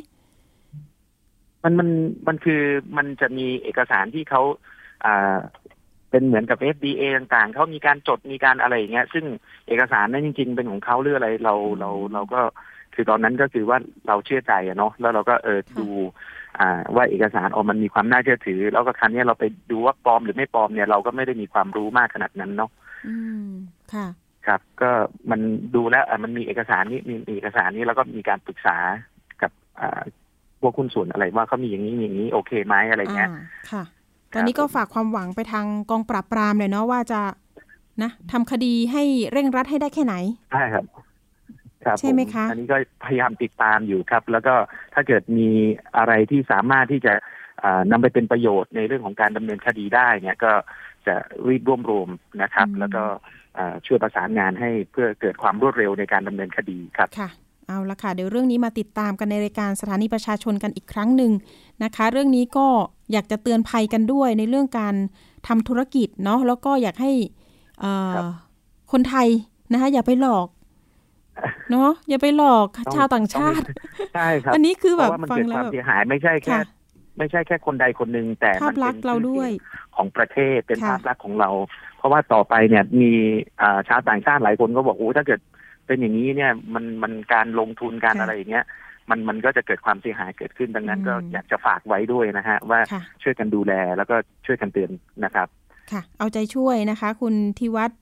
มันมันมันคือมันจะมีเอกสารที่เขาอ่าเป็นเหมือนกับ FDA ต่างๆเขามีการจดมีการอะไรอย่างเงี้ย ซึ่งเอกสารนั้นจริง ๆ เป็นของเขาหรืออะไรเราเราเราก็คือตอนนั้นก็คือว่าเราเชื่อใจอะเนาะแล้วเราก็เออค่ะดูอ่า ว่าเอกสารออกมันมีความน่าเชื่อถือ แล้วก็ครั้งนี้ยเราไปดูว่าปลอมหรือไม่ปลอมเนี่ยเราก็ไม่ได้มีความรู้มากขนาดนั้นเนาะอืมค่ะครับ ก็มันดูแล้วอะมันมีเอกสารนี้มีมีเอกสารนี้แล้วก็มีการปรึกษากับอ่าพวกคุณส่วนอะไรว่าเขามีอย่างนี้มีอย่างนี้โอเคไหมอะไรเงี้ยอ่าค่ะ ตอนนี้ก็ผมฝากความหวังไปทางกองปราบปรามเลยเนาะว่าจะนะทำคดีให้เร่งรัดให้ได้แค่ไหนใช่ครับ ครับใช่ไหมผคะอันนี้ก็พยายามติดตามอยู่ครับ แล้วก็ถ้าเกิดมีอะไรที่สามารถที่จะอ่านำไปเป็นประโยชน์ในเรื่องของการดำเนินคดีได้เนี่ยก็จะรีบรวบรวมนะครับ แล้วก็อ่าช่วยประสานงานให้เพื่อเกิดความรวดเร็วในการดำเนินคดีครับค่ะเอาละค่ะเดี๋ยวเรื่องนี้มาติดตามกันในรายการสถานีประชาชนกันอีกครั้งหนึ่งนะคะ เรื่องนี้ก็อยากจะเตือนภัยกันด้วยในเรื่องการทำธุรกิจเนาะแล้วก็อยากให้เอ่อครับคนไทยนะคะอย่าไปหลอก เนาะอย่าไปหลอกต้องชาวต่างชาติ ใช่ครับ อันนี้คือเพแบบราะว่ามันฟังเกิดแล้คววามแบบเสียหายไม่ใช่แค่ค่ะไม่ใช่แค่คนใดคนหนึ่งแต่ภามัพนลัเป็กษนณ์เราด้วยของประเทศเป็นค่ะภาพลักษณ์ของเรา เพราะว่าต่อไปเนี่ยมีอ่าชาวต่างชาติหลายคนก็บอกโอ้ถ้าเกิดเป็นอย่างนี้เนี่ยมันมันการลงทุนการค่ะอะไรอย่างเงี้ยมันมันก็จะเกิดความเสียหายเกิดขึ้นดังนั้นอืมก็อยากจะฝากไว้ด้วยนะฮะ ว่าค่ะช่วยกันดูแลแล้วก็ช่วยกันเตือนนะครับ ค่ะ เอาใจช่วยนะคะ คุณทิวัฒน์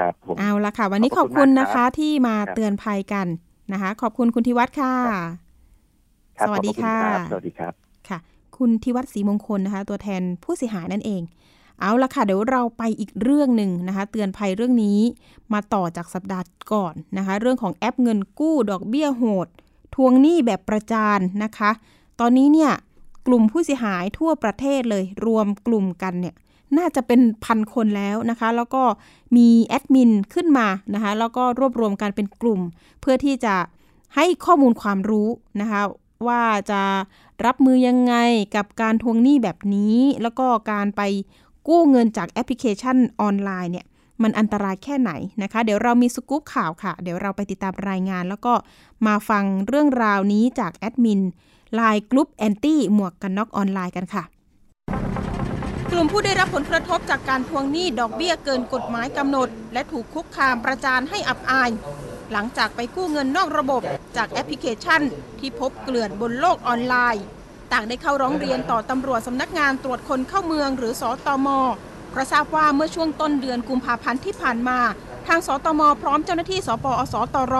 คครับผมเอาละค่ะ วันนี้ขขออบบคุคุณณนะคะมากครับที่มาครับเตือนภัยกันนะคะ ขอบคุณคุณธิวัฒน์ค่ะครับสวัสดีขอบณค่ะรับสวัสดีครับค่ะ คุณธิวัฒน์ศรีมงคลนะคะ ตัวแทนผู้เสียหายนั่นเอง เอาละค่ะ เดี๋ยวเราไปอีกเรื่องหนึ่งนะคะ เตือนภัยเรื่องนี้มาต่อจากสัปดาห์ก่อนนะคะ เรื่องของแอปเงินกู้ดอกเบี้ยโหด ทวงหนี้แบบประจานนะคะ ตอนนี้เนี่ยกลุ่มผู้เสียหายทั่วประเทศเลยรวมกลุ่มกันเนี่ย น่าจะเป็นพันคนแล้วนะคะ แล้วก็มีแอดมินขึ้นมานะคะ แล้วก็รวบรวมกันเป็นกลุ่ม เพื่อที่จะให้ข้อมูลความรู้นะคะ ว่าจะรับมือยังไงกับการทวงหนี้แบบนี้ แล้วก็การไปกู้เงินจากแอปพลิเคชันออนไลน์เนี่ยมันอันตรายแค่ไหนนะคะ เดี๋ยวเรามีสกู๊ปข่าวค่ะ เดี๋ยวเราไปติดตามรายงาน แล้วก็มาฟังเรื่องราวนี้จากแอดมินไลน์กลุ่มแอนตี้หมวกกันน็อกออนไลน์กันค่ะ กลุ่มผู้ได้รับผลกระทบจากการทวงหนี้ดอกเบี้ยเกินกฎหมายกำหนด และถูกคุกคามประจานให้อับอาย หลังจากไปกู้เงินนอกระบบจากแอปพลิเคชัน ที่พบเกลื่อนบนโลกออนไลน์ ต่างได้เข้าร้องเรียนต่อตำรวจสำนักงานตรวจคนเข้าเมืองหรือสตมเพราะทราบว่าเมื่อช่วงต้นเดือนกุมภาพันธ์ที่ผ่านมา ทางสตม พร้อมเจ้าหน้าที่ศปอส.ตร.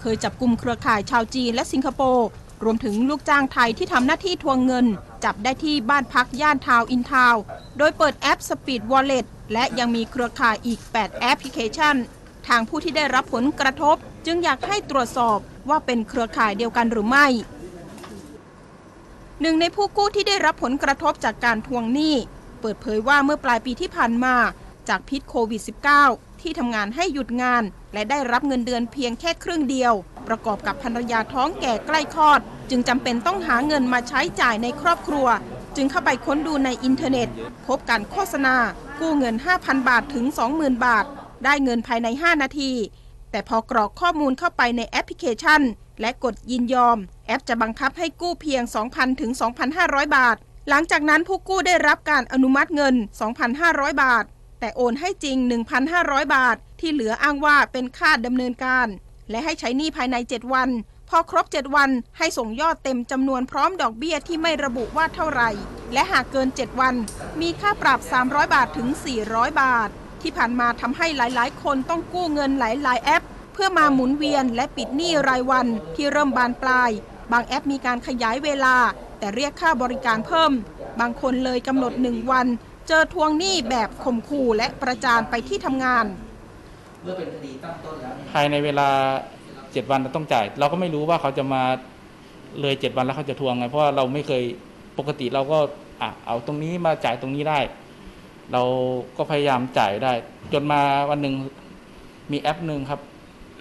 เคยจับกลุ่มเครือข่ายชาวจีนและสิงคโปร์ รวมถึงลูกจ้างไทยที่ทำหน้าที่ทวงเงิน จับได้ที่บ้านพักย่านทาวน์อินทาวน์ โดยเปิดแอป Speed Wallet และยังมีเครือข่ายอีก 8 แอปพลิเคชัน ทางผู้ที่ได้รับผลกระทบ จึงอยากให้ตรวจสอบว่าเป็นเครือข่ายเดียวกันหรือไม่หนึ่งในผู้กู้ที่ได้รับผลกระทบจากการทวงหนี้ เปิดเผยว่าเมื่อปลายปีที่ผ่านมา จากพิษโควิด -19 ที่ทำงานให้หยุดงาน และได้รับเงินเดือนเพียงแค่ครึ่งเดียว ประกอบกับภรรยาท้องแก่ใกล้คลอด จึงจำเป็นต้องหาเงินมาใช้จ่ายในครอบครัว จึงเข้าไปค้นดูในอินเทอร์เน็ต พบการโฆษณา กู้เงิน 5,000 บาทถึง 20,000 บาท ได้เงินภายใน 5 นาที แต่พอกรอกข้อมูลเข้าไปในแอปพลิเคชัน และกดยินยอม แอปจะบังคับให้กู้เพียง 2,000 ถึง 2,500 บาท หลังจากนั้นผู้กู้ได้รับการอนุมัติเงิน 2,500 บาท แต่โอนให้จริง 1,500 บาท ที่เหลืออ้างว่าเป็นค่าดำเนินการ และให้ใช้หนี้ภายใน 7 วัน พอครบ 7 วันให้ส่งยอดเต็มจำนวนพร้อมดอกเบี้ยที่ไม่ระบุว่าเท่าไหร่ และหากเกิน 7 วัน มีค่าปรับ 300 บาทถึง 400 บาท ที่ผ่านมาทำให้หลาย ๆ คนต้องกู้เงินหลาย ๆ แอป เพื่อมาหมุนเวียนและปิดหนี้รายวันที่เริ่มบานปลาย บางแอปมีการขยายเวลา แต่เรียกค่าบริการเพิ่ม บางคนเลยกำหนดหนึ่งวัน เจอทวงหนี้แบบข่มขู่และประจานไปที่ทำงาน เมื่อเป็นคดีตั้งต้นแล้วภายในเวลาเจ็ดวันเราต้องจ่าย เราก็ไม่รู้ว่าเขาจะมาเลยเจ็ดวันแล้วเขาจะทวงไงเพราะว่าเราไม่เคยปกติเราก็อะเอาตรงนี้มาจ่ายตรงนี้ได้ เราก็พยายามจ่ายได้ จนมาวันหนึ่งมีแอปหนึ่งครับ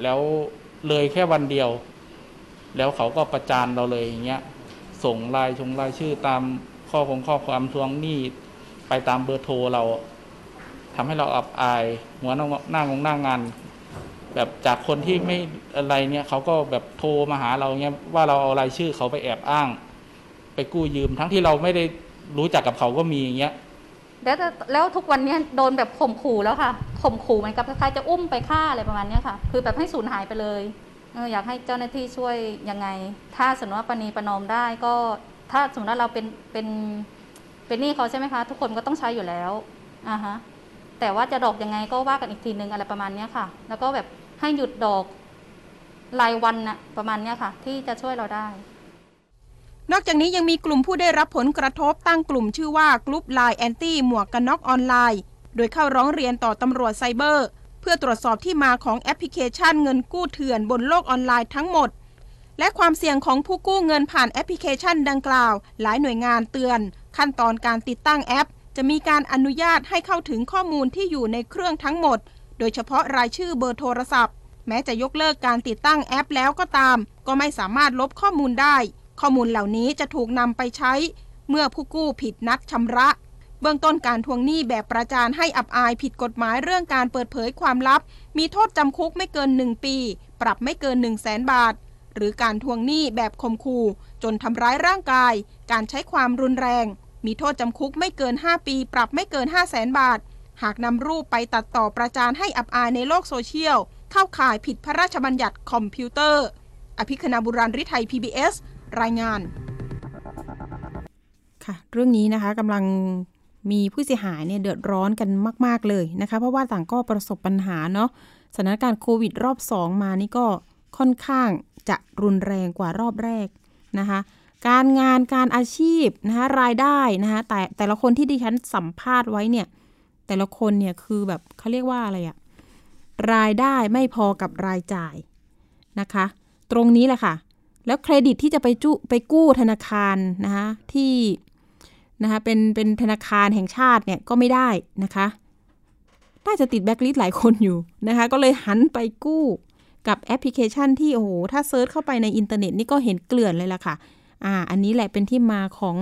แล้วเลยแค่วันเดียว แล้วเขาก็ประจานเราเลยอย่างเงี้ยส่งรายชงรายชื่อตามข้อคงข้อความทวงหนี้ ไปตามเบอร์โทรเราทำให้เราอับอายหัวหน้าหน้างงหน้างาน แบบจากคนที่ไม่อะไรเนี่ยเขาก็แบบโทรมาหาเราเนี่ยว่าเราเอารายชื่อเขาไปแอบอ้าง ไปกู้ยืม ทั้งที่เราไม่ได้รู้จักกับเขาก็มีอย่างเงี้ยแล้วแต่แล้วทุกวันเนี้ยโดนแบบข่มขู่แล้วค่ะข่มขู่เหมือนกับคล้ายๆจะอุ้มไปฆ่าอะไรประมาณเนี้ยค่ะ คือแบบให้สูญหายไปเลยเอออยากให้เจ้าหน้าที่ช่วยยังไง ถ้าสมมติว่าปณีประนอมได้ก็ถ้าสมมติว่าเราเป็นเป็น เป็นหนี้เขาใช่ไหมคะ ทุกคนก็ต้องใช้อยู่แล้วอ่าฮะแต่ว่าจะดอกยังไงก็ว่ากันอีกทีนึงอะไรประมาณนี้ค่ะ แล้วก็แบบให้หยุดดอกรายวันน่ะประมาณนี้ค่ะ ที่จะช่วยเราได้ นอกจากนี้ยังมีกลุ่มผู้ได้รับผลกระทบตั้งกลุ่มชื่อว่ากลุ่มไลน์แอนตี้หมวกกันน็อกออนไลน์ โดยเข้าร้องเรียนต่อตำรวจไซเบอร์ เพื่อตรวจสอบที่มาของแอปพลิเคชันเงินกู้เถื่อนบนโลกออนไลน์ทั้งหมด และความเสี่ยงของผู้กู้เงินผ่านแอปพลิเคชันดังกล่าว หลายหน่วยงานเตือน ขั้นตอนการติดตั้งแอป จะมีการอนุญาตให้เข้าถึงข้อมูลที่อยู่ในเครื่องทั้งหมด โดยเฉพาะรายชื่อเบอร์โทรศัพท์ แม้จะยกเลิกการติดตั้งแอปแล้วก็ตาม ก็ไม่สามารถลบข้อมูลได้ ข้อมูลเหล่านี้จะถูกนำไปใช้ เมื่อผู้กู้ผิดนัดชำระ เบื้องต้นการทวงหนี้แบบประจานให้อับอายผิดกฎหมายเรื่องการเปิดเผยความลับ มีโทษจำคุกไม่เกิน 1 ปี ปรับไม่เกิน 1 0 0 0 0แสนบาทหรือการทวงหนี้แบบข่มขู่จนทำร้ายร่างกาย การใช้ความรุนแรง มีโทษจำคุกไม่เกิน 5 ปี ปรับไม่เกิน 5 0 0แสนบาท หากนำรูปไปตัดต่อประจานให้อับอายในโลกโซเชียล เข้าข่ายผิดพระราชบัญญัติคอมพิวเตอร์ อภิคณาบุราริไทย PBS รายงาน ค่ะ เรื่องนี้นะคะกำลังมีผู้เสียหายเนี่ยเดือดร้อนกันมาก ๆ เลยนะคะ เพราะว่าต่างก็ประสบปัญหาเนาะสถานการณ์โควิดรอบ 2 มานี่ก็ค่อนข้างจะรุนแรงกว่ารอบแรกนะคะ การงานการอาชีพนะคะรายได้นะคะแต่แต่ละคนที่ดิฉันสัมภาษณ์ไว้เนี่ย แต่ละคนเนี่ยคือแบบเขาเรียกว่าอะไรอะรายได้ไม่พอกับรายจ่ายนะคะ ตรงนี้แหละค่ะ แล้วเครดิตที่จะไปจุไปกู้ธนาคารนะคะที่นะคะเป็นเป็นธนาคารแห่งชาติเนี่ยก็ไม่ได้นะคะน่าจะติดแบ็กลิสหลายคนอยู่นะคะ ก็เลยหันไปกู้กับแอปพลิเคชันที่โอ้โหถ้า search เข้าไปในอินเทอร์เน็ตนี่ก็เห็นเกลื่อนเลยล่ะค่ะ อ่า อันนี้แหละเป็นที่มาของ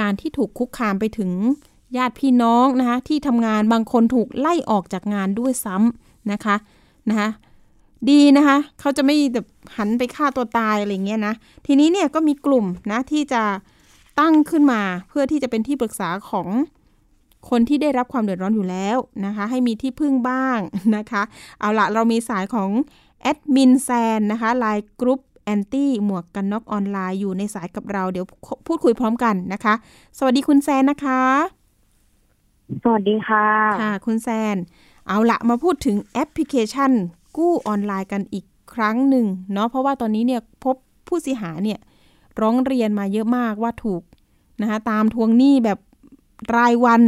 การที่ถูกคุกคามไปถึงญาติพี่น้องนะคะ ที่ทำงานบางคนถูกไล่ออกจากงานด้วยซ้ำนะคะนะคะดีนะคะเขาจะไม่แบบหันไปฆ่าตัวตายอะไรเงี้ยนะทีนี้เนี่ยก็มีกลุ่มนะที่จะตั้งขึ้นมาเพื่อที่จะเป็นที่ปรึกษาของคนที่ได้รับความเดือดร้อนอยู่แล้วนะคะ ให้มีที่พึ่งบ้างนะคะ เอาละเรามีสายของแอดมินแซนนะคะไลน์กรุ๊ป แอนตี้หมวกกันน็อกออนไลน์อยู่ในสายกับเราเดี๋ยวพูดคุยพร้อมกันนะคะ สวัสดีคุณแซนนะคะ สวัสดีค่ะ ค่ะ คุณแซน เอาละมาพูดถึงแอปพลิเคชัน กู้ออนไลน์กันอีกครั้งหนึ่งเนาะเพราะว่าตอนนี้เนี่ยพบผู้เสียหายเนี่ย ร้องเรียนมาเยอะมากว่าถูกนะคะตามทวงหนี้แบบรายวัน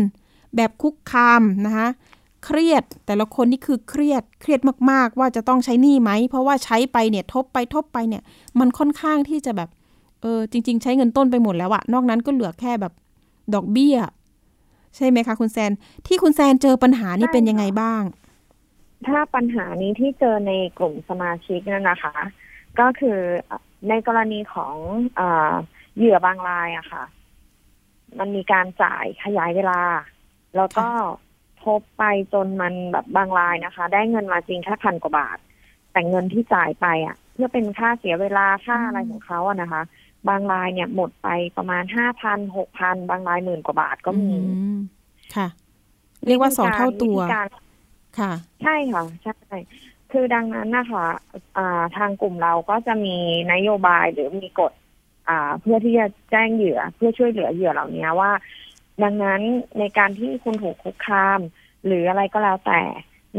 แบบคุกคามนะคะ เครียด แต่ละคนนี่คือเครียดเครียดมาก ๆ ว่าจะต้องใช้หนี้ไหม เพราะว่าใช้ไปเนี่ยทบไปทบไปเนี่ย มันค่อนข้างที่จะแบบเออจริง ๆ ใช้เงินต้นไปหมดแล้วอะนอกนั้นก็เหลือแค่แบบดอกเบี้ย ใช่ไหมคะ คุณแซน ที่คุณแซนเจอปัญหานี่เป็นยังไงบ้าง ถ้าปัญหานี้ที่เจอในกลุ่มสมาชิกนั่นนะคะ ก็คือในกรณีของเอเหยื่อบางรายอะค่ะ มันมีการจ่ายขยายเวลา แล้วก็ ทบไปจนมันแบบบางรายนะคะ ได้เงินมาจริงแค่พันกว่าบาท แต่เงินที่จ่ายไปอะเพื่อเป็นค่าเสียเวลาค่าอะไรของเขาอะนะคะ บางรายเนี่ยหมดไปประมาณห้าพันหกพันบางรายหมื่นกว่าบาทก็มีอืมค่ะ เรียกว่าสองเท่าตัววิธีการค่ะ ใช่ค่ะใช่คือดังนั้นนะคะอ่าทางกลุ่มเราก็จะมีนโยบายหรือมีกฎอ่าเพื่อที่จะแจ้งเหยื่อเพื่อช่วยเหลือเหยื่อเหล่านี้ว่า ดังนั้นในการที่คุณถูกคุกคาม หรืออะไรก็แล้วแต่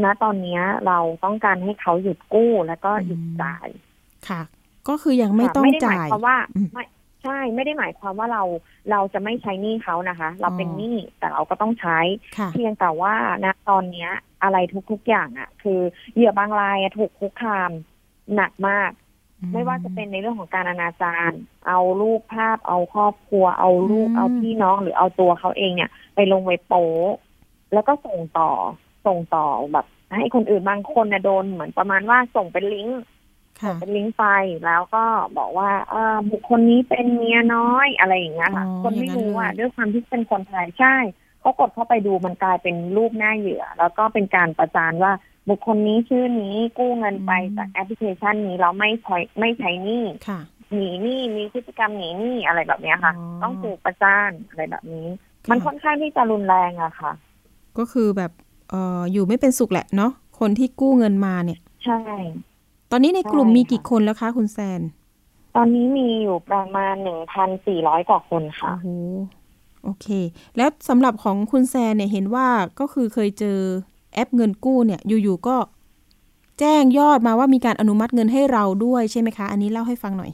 ณตอนนี้เราต้องการให้เขาหยุดกู้แล้วก็หยุดจ่ายค่ะ ก็คือยังไม่ต้องไม่ได้หจ่ามายยความว่าอืมไม่ใช่ไม่ได้หมายความว่าเราเราจะไม่ใช้หนี้เขานะคะ เราเป็นหนี้แต่เราก็ต้องใช้ค่ะเพียงแต่ว่าณตอนเนี้ยอะไรทุกๆอย่างอะ่ะ คือเหยื่อบางรายอะถูกคุกคามหนักมาก ไม่ว่าจะเป็นในเรื่องของการอนาจารเอารูปภาพ เอาครอบครัว เอาลูกอืมเอาพี่น้องหรือเอาตัวเขาเองเนี่ย ไปลงไว้โป๊ะแล้วก็ส่งต่อ ส่งต่อแบบ ให้คนอื่นบางคนเนี่ยโดนเหมือนประมาณว่าส่งเป็นลิงก์ค่ะเป็นลิงก์ไปแล้วก็บอกว่าเออบุคคลนี้เป็นเมียน้อยอะไรอย่างเงี้ยค่ะอ๋อคนไม่รู้อย่างนั้อะนเลยด้วยความที่เป็นคนไทยใช่เขากดเข้าไปดูมันกลายเป็นรูปหน้าเหยื่อ แล้วก็เป็นการประจานว่า บุคคลนี้ชื่อนี้กู้เงินไปจากแอปพลิเคชันนี้เราไม่ใช้ไม่ใช้หนี้ค่ะหนีหนี้มีพฤติกรรมหนีหนี้อะไรแบบเนี้ยค่ะอ๋อต้องถูกประจานอะไรแบบนี้ มันค่อนข้างที่จะรุนแรงอะค่ะ ก็คือแบบเอ่ออยู่ไม่เป็นสุขแหละเนาะคนที่กู้เงินมาเนี่ย ใช่ ตอนนี้ในกลุ่มใช่มีค่ะกี่คนแล้วคะคุณแซน ตอนนี้มีอยู่ประมาณหนึ่งพันสี่ร้อยกว่าคนค่ะโอ้โหโอเค แล้วสำหรับของคุณแซนเนี่ยเห็นว่าก็คือเคยเจอ แอปเงินกู้เนี่ยอยู่ๆก็แจ้งยอดมาว่ามีการอนุมัติเงินให้เราด้วยใช่ไหมคะ อันนี้เล่าให้ฟังหน่อย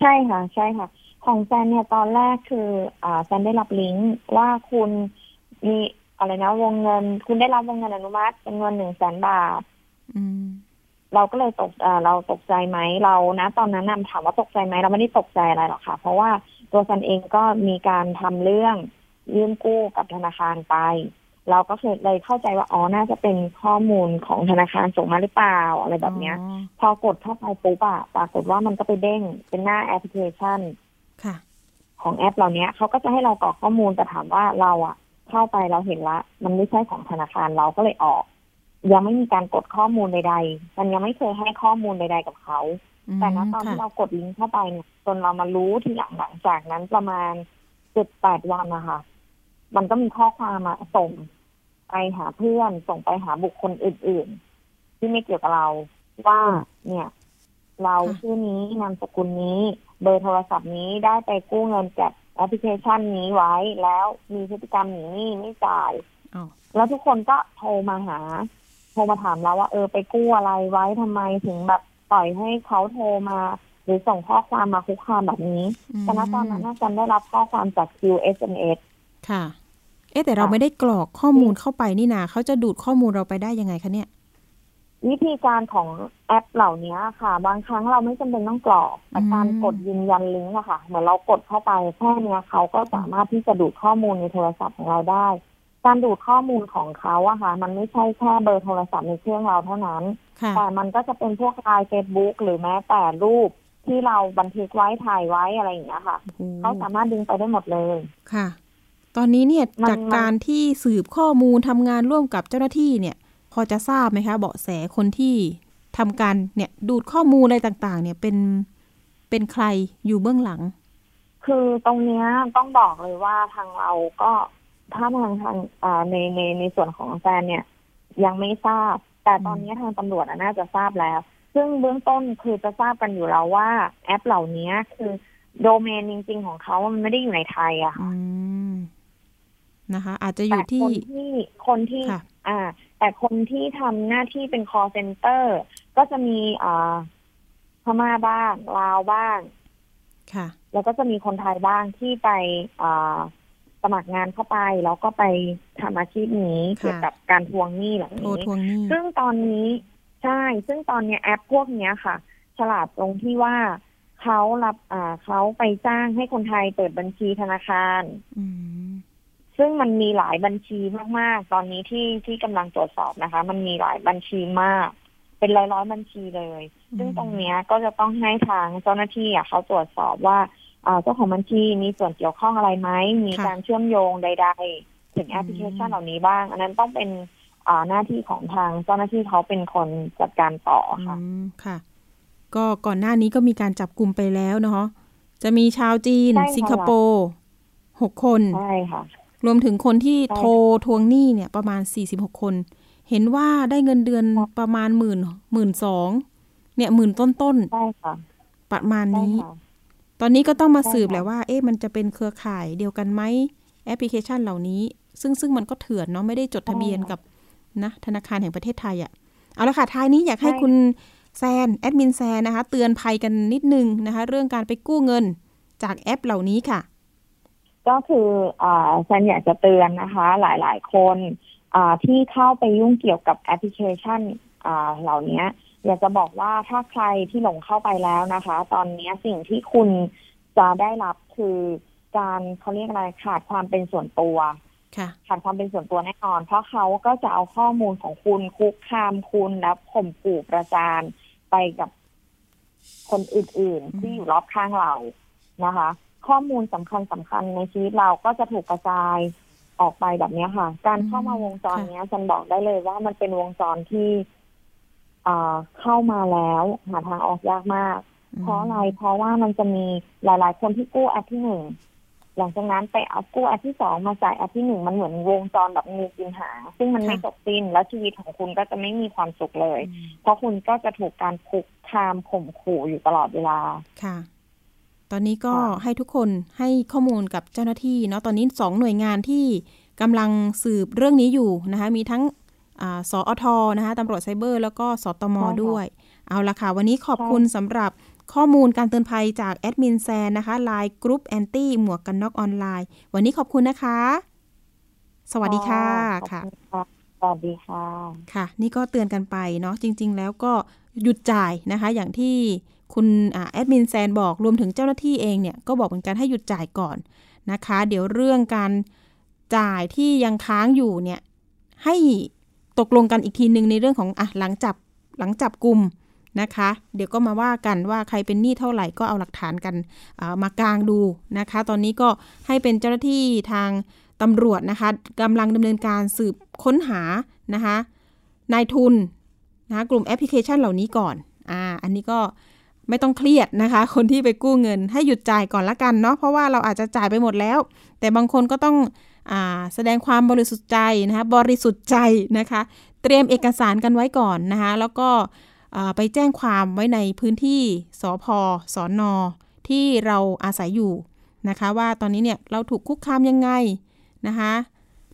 ใช่ค่ะ ใช่ค่ะ ของแซนเนี่ยตอนแรกคืออ่าแซนได้รับลิงก์ว่าคุณมีอะไรนะวงเงิน คุณได้รับวงเงินอนุมัติเป็นเงินหนึ่งแสนบาทอืมเราก็เลยตกอ่าเราตกใจไหมเรานะตอนนั้นนะถามว่าตกใจไหมเราไม่ได้ตกใจอะไรหรอกค่ะ เพราะว่าตัวแซนเองก็มีการทำเรื่องยื่นกู้กับธนาคารไป เราก็เคยเลยเข้าใจว่าอ๋อน่าจะเป็นข้อมูลของธนาคารส่งมาหรือเปล่าอะไรแบบเนี้ยอ๋อพอกดเข้าไปปุ๊บอะปรากฏว่ามันก็ไปเด้งเป็นหน้าแอปพลิเคชันค่ะของแอปเหล่านี้เขาก็จะให้เรากรอกข้อมูลแต่ถามว่าเราอะเข้าไปเราเห็นละ มันไม่ใช่ของธนาคารเราก็เลยออก ยังไม่มีการกดข้อมูลใดๆมันยังไม่เคยให้ข้อมูลใด ๆ กับเขาอืมแต่ณตอนค่ะที่เรากดลิงก์เข้าไปเนี่ยจนเรามารู้ทีหลังหลังจากนั้นประมาณเจ็ดแปดวันนะคะมันก็มีข้อความมาส่ง ไปหาเพื่อนส่งไปหาบุคคลอื่น ๆ ที่ไม่เกี่ยวกับเราว่าเนี่ย เราชื่อนี้นามสกุลนี้ เบอร์โทรศัพท์นี้ได้ไปกู้เงินจากแอปพลิเคชันนี้ไว้แล้วมีพฤติกรรมหนีหนี้ไม่จ่ายอ้าวแล้วทุกคนก็โทรมาหา โทรมาถามเราว่า เออไปกู้อะไรไว้ทำไมถึงแบบปล่อยให้เขาโทรมา หรือส่งข้อความมาคุกคามแบบนี้แต่ณตอนนั้นน่าจะได้รับข้อความจาก QSMS ค่ะเอ๊ะแต่เราค่ะไม่ได้กรอกข้อมูลเข้าไปนี่นาเขาจะดูดข้อมูลเราไปได้ยังไงคะเนี่ย วิธีการของแอปเหล่านี้ค่ะ บางครั้งเราไม่จำเป็นต้องกรอกแต่การอืมกดยืนยันลิงก์อะค่ะ เหมือนเรากดเข้าไปแค่เนี้ยเขาก็สามารถที่จะดูดข้อมูลในโทรศัพท์ของเราได้ การดูดข้อมูลของเขาอะค่ะ มันไม่ใช่แค่เบอร์โทรศัพท์ในเครื่องเราเท่านั้นค่ะแต่มันก็จะเป็นพวกไลน์เฟซบุ๊กหรือแม้แต่รูปที่เราบันทึกไว้ถ่ายไว้อะไรอย่างเงี้ยค่ะโอ้โหเขาสามารถดึงไปได้หมดเลยค่ะ ตอนนี้เนี่ยมันจากการที่สืบข้อมูลทำงานร่วมกับเจ้าหน้าที่เนี่ย พอจะทราบไหมคะ เบาะแสคนที่ทำการเนี่ยดูดข้อมูลอะไรต่างๆ เนี่ยเป็นเป็นใครอยู่เบื้องหลัง คือตรงเนี้ยต้องบอกเลยว่าทางเราก็ถ้าทางทางอ่าในในในส่วนของแฟนเนี่ย ยังไม่ทราบ แต่ตอนนี้ทางตำรวจอะน่าจะทราบแล้ว ซึ่งเบื้องต้นคือจะทราบกันอยู่แล้วว่า แอปเหล่านี้คือโดเมนจริง ๆ ของเขามันไม่ได้อยู่ในไทยอะค่ะอืม นะคะ อาจจะอแต่ยู่ที่คนที่คนที่ค่ะอ่า แต่คนที่ทำหน้าที่เป็น call center ก็จะมีอ่าพม่าบ้างลาวบ้าง ค่ะ แล้วก็จะมีคนไทยบ้างที่ไปอ่าสมัครงานเข้าไปแล้วก็ไปทำอาชีพนี้ค่ะเกี่ยวกับการทวงหนี้เหล่าโทรนี้ทวงหนี้ ซึ่งตอนนี้ใช่ ซึ่งตอนเนี้ยแอปพวกเนี้ยค่ะ ฉลาดตรงที่ว่าเขารับอ่าเขาไปจ้างให้คนไทยเปิดบัญชีธนาคาร อืม ซึ่งมันมีหลายบัญชีมาก ๆ ตอนนี้ที่ที่กำลังตรวจสอบนะคะ มันมีหลายบัญชีมาก เป็นร้อยร้อยๆบัญชีเลย ซึ่งตรงเนี้ยก็จะต้องให้ทางเจ้าหน้าที่อะเขาตรวจสอบว่าอ่าเจ้าของบัญชีมีส่วนเกี่ยวข้องอะไรไหม มีค่ะการเชื่อมโยงใด ๆ ถึงแอปพลิเคชันอืมเหล่านี้บ้าง อันนั้นต้องเป็นอ่าหน้าที่ของทางเจ้าหน้าที่เขาเป็นคนจัดการต่อค่ะอืมค่ะ ก็ก่อนหน้านี้ก็มีการจับกลุ่มไปแล้วเนาะจะมีชาวจีนใช่ค่ะสิงคโปร์หกคน ใช่ค่ะ รวมถึงคนที่ใช่โทรทวงหนี้เนี่ยประมาณ 46 คน เห็นว่าได้เงินเดือนค่ะประมาณหมื่นหมื่นสองเนี่ยหมื่นต้นต้นใช่ค่ะๆประมาณใช่นี้ค่ะตอนนี้ก็ต้องมาใช่สืบค่ะแหละว่า เอ๊ะมันจะเป็นเครือข่ายเดียวกันไหมแอปพลิเคชันเหล่านี้ ซึ่งซึ่งมันก็เถื่อนเนาะไม่ได้จดทะเบียนกับนะธนาคารแห่งประเทศไทยอะค่ะเอาละค่ะท้ายนี้อยากให้คุณแซนแอดมินแซนนะคะ เตือนภัยกันนิดนึงนะคะ เรื่องการไปกู้เงินจากแอปเหล่านี้ค่ะ ก็คืออ่าฉันอยากจะเตือนนะคะ หลาย ๆ คนอ่าที่เข้าไปยุ่งเกี่ยวกับแอปพลิเคชันอ่าเหล่านี้อยากจะบอกว่าถ้าใครที่หลงเข้าไปแล้วนะคะ ตอนนี้สิ่งที่คุณจะได้รับคือการเขาเรียกอะไรขาดความเป็นส่วนตัวค่ะขาดความเป็นส่วนตัวแน่นอน เพราะเขาก็จะเอาข้อมูลของคุณคุกคามคุณแล้วข่มขู่ประจานไปกับคนอื่นอืมๆที่อยู่รอบข้างเรานะคะ ข้อมูลสำคัญสำคัญในชีวิตเราก็จะถูกกระจายออกไปแบบเนี้ยค่ะ การเข้ามาวงจรเนี้ยฉันบอกได้เลยว่ามันเป็นวงจรที่อ่าเข้ามาแล้วหาทางออกยากมาก เพราะอะไรเพราะว่ามันจะมีหลาย ๆ คนที่กู้แอปที่หนึ่งหลังจากนั้นไปเอากู้แอปที่สองมาจ่ายแอปที่หนึ่งมันเหมือนวงจรแบบงูกินหางซึ่งมันไม่จบสิ้นแล้วชีวิตของคุณก็จะไม่มีความสุขเลยอืมเพราะคุณก็จะถูกการคุกคามข่มขู่อยู่ตลอดเวลาค่ะ ตอนนี้ก็ค่ะให้ทุกคนให้ข้อมูลกับเจ้าหน้าที่เนาะตอนนี้สองหน่วยงานที่กำลังสืบเรื่องนี้อยู่นะคะมีทั้งอ่าสอทนะคะตำรวจไซเบอร์ แล้วก็สตมใช่ค่ะด้วย เอาละค่ะ วันนี้ขอบคุณสำหรับข้อมูลการเตือนภัยจากแอดมินแซนนะคะไลน์กรุ๊ปแอนตี้หมวกกันน็อกออนไลน์ วันนี้ขอบคุณนะคะ สวัสดีค่ะขอบคุณค่ะ สวัสดีค่ะ ค่ะ นี่ก็เตือนกันไปเนาะจริง ๆ แล้วก็หยุดจ่ายนะคะ อย่างที่ คุณแอดมินแซนบอกรวมถึงเจ้าหน้าที่เองเนี่ยก็บอกเหมือนกันให้หยุดจ่ายก่อนนะคะ เดี๋ยวเรื่องการจ่ายที่ยังค้างอยู่เนี่ยให้ตกลงกันอีกทีหนึ่งในเรื่องของอะหลังจับหลังจับกลุ่มนะคะ เดี๋ยวก็มาว่ากันว่าใครเป็นหนี้เท่าไหร่ก็เอาหลักฐานกันามากางดูนะคะ ตอนนี้ก็ให้เป็นเจ้าหน้าที่ทางตำรวจนะคะกำลังดำเนินการสืบค้นหานะคะนายทุนนะคะกลุ่มแอปพลิเคชันเหล่านี้ก่อนอ่าอันนี้ก็ ไม่ต้องเครียดนะคะ คนที่ไปกู้เงินให้หยุดจ่ายก่อนละกันเนาะเพราะว่าเราอาจจะจ่ายไปหมดแล้ว แต่บางคนก็ต้องอแสดงความบริสุทธิ์ใจนะคะบริสุทธิ์ใจนะคะ เตรียมเอกสารกันไว้ก่อนนะคะแล้วก็ไปแจ้งความไว้ในพื้นที่สพสอนอที่เราอาศัยอยู่นะคะ ว่าตอนนี้เนี่ยเราถูกคุกคามยังไงนะคะ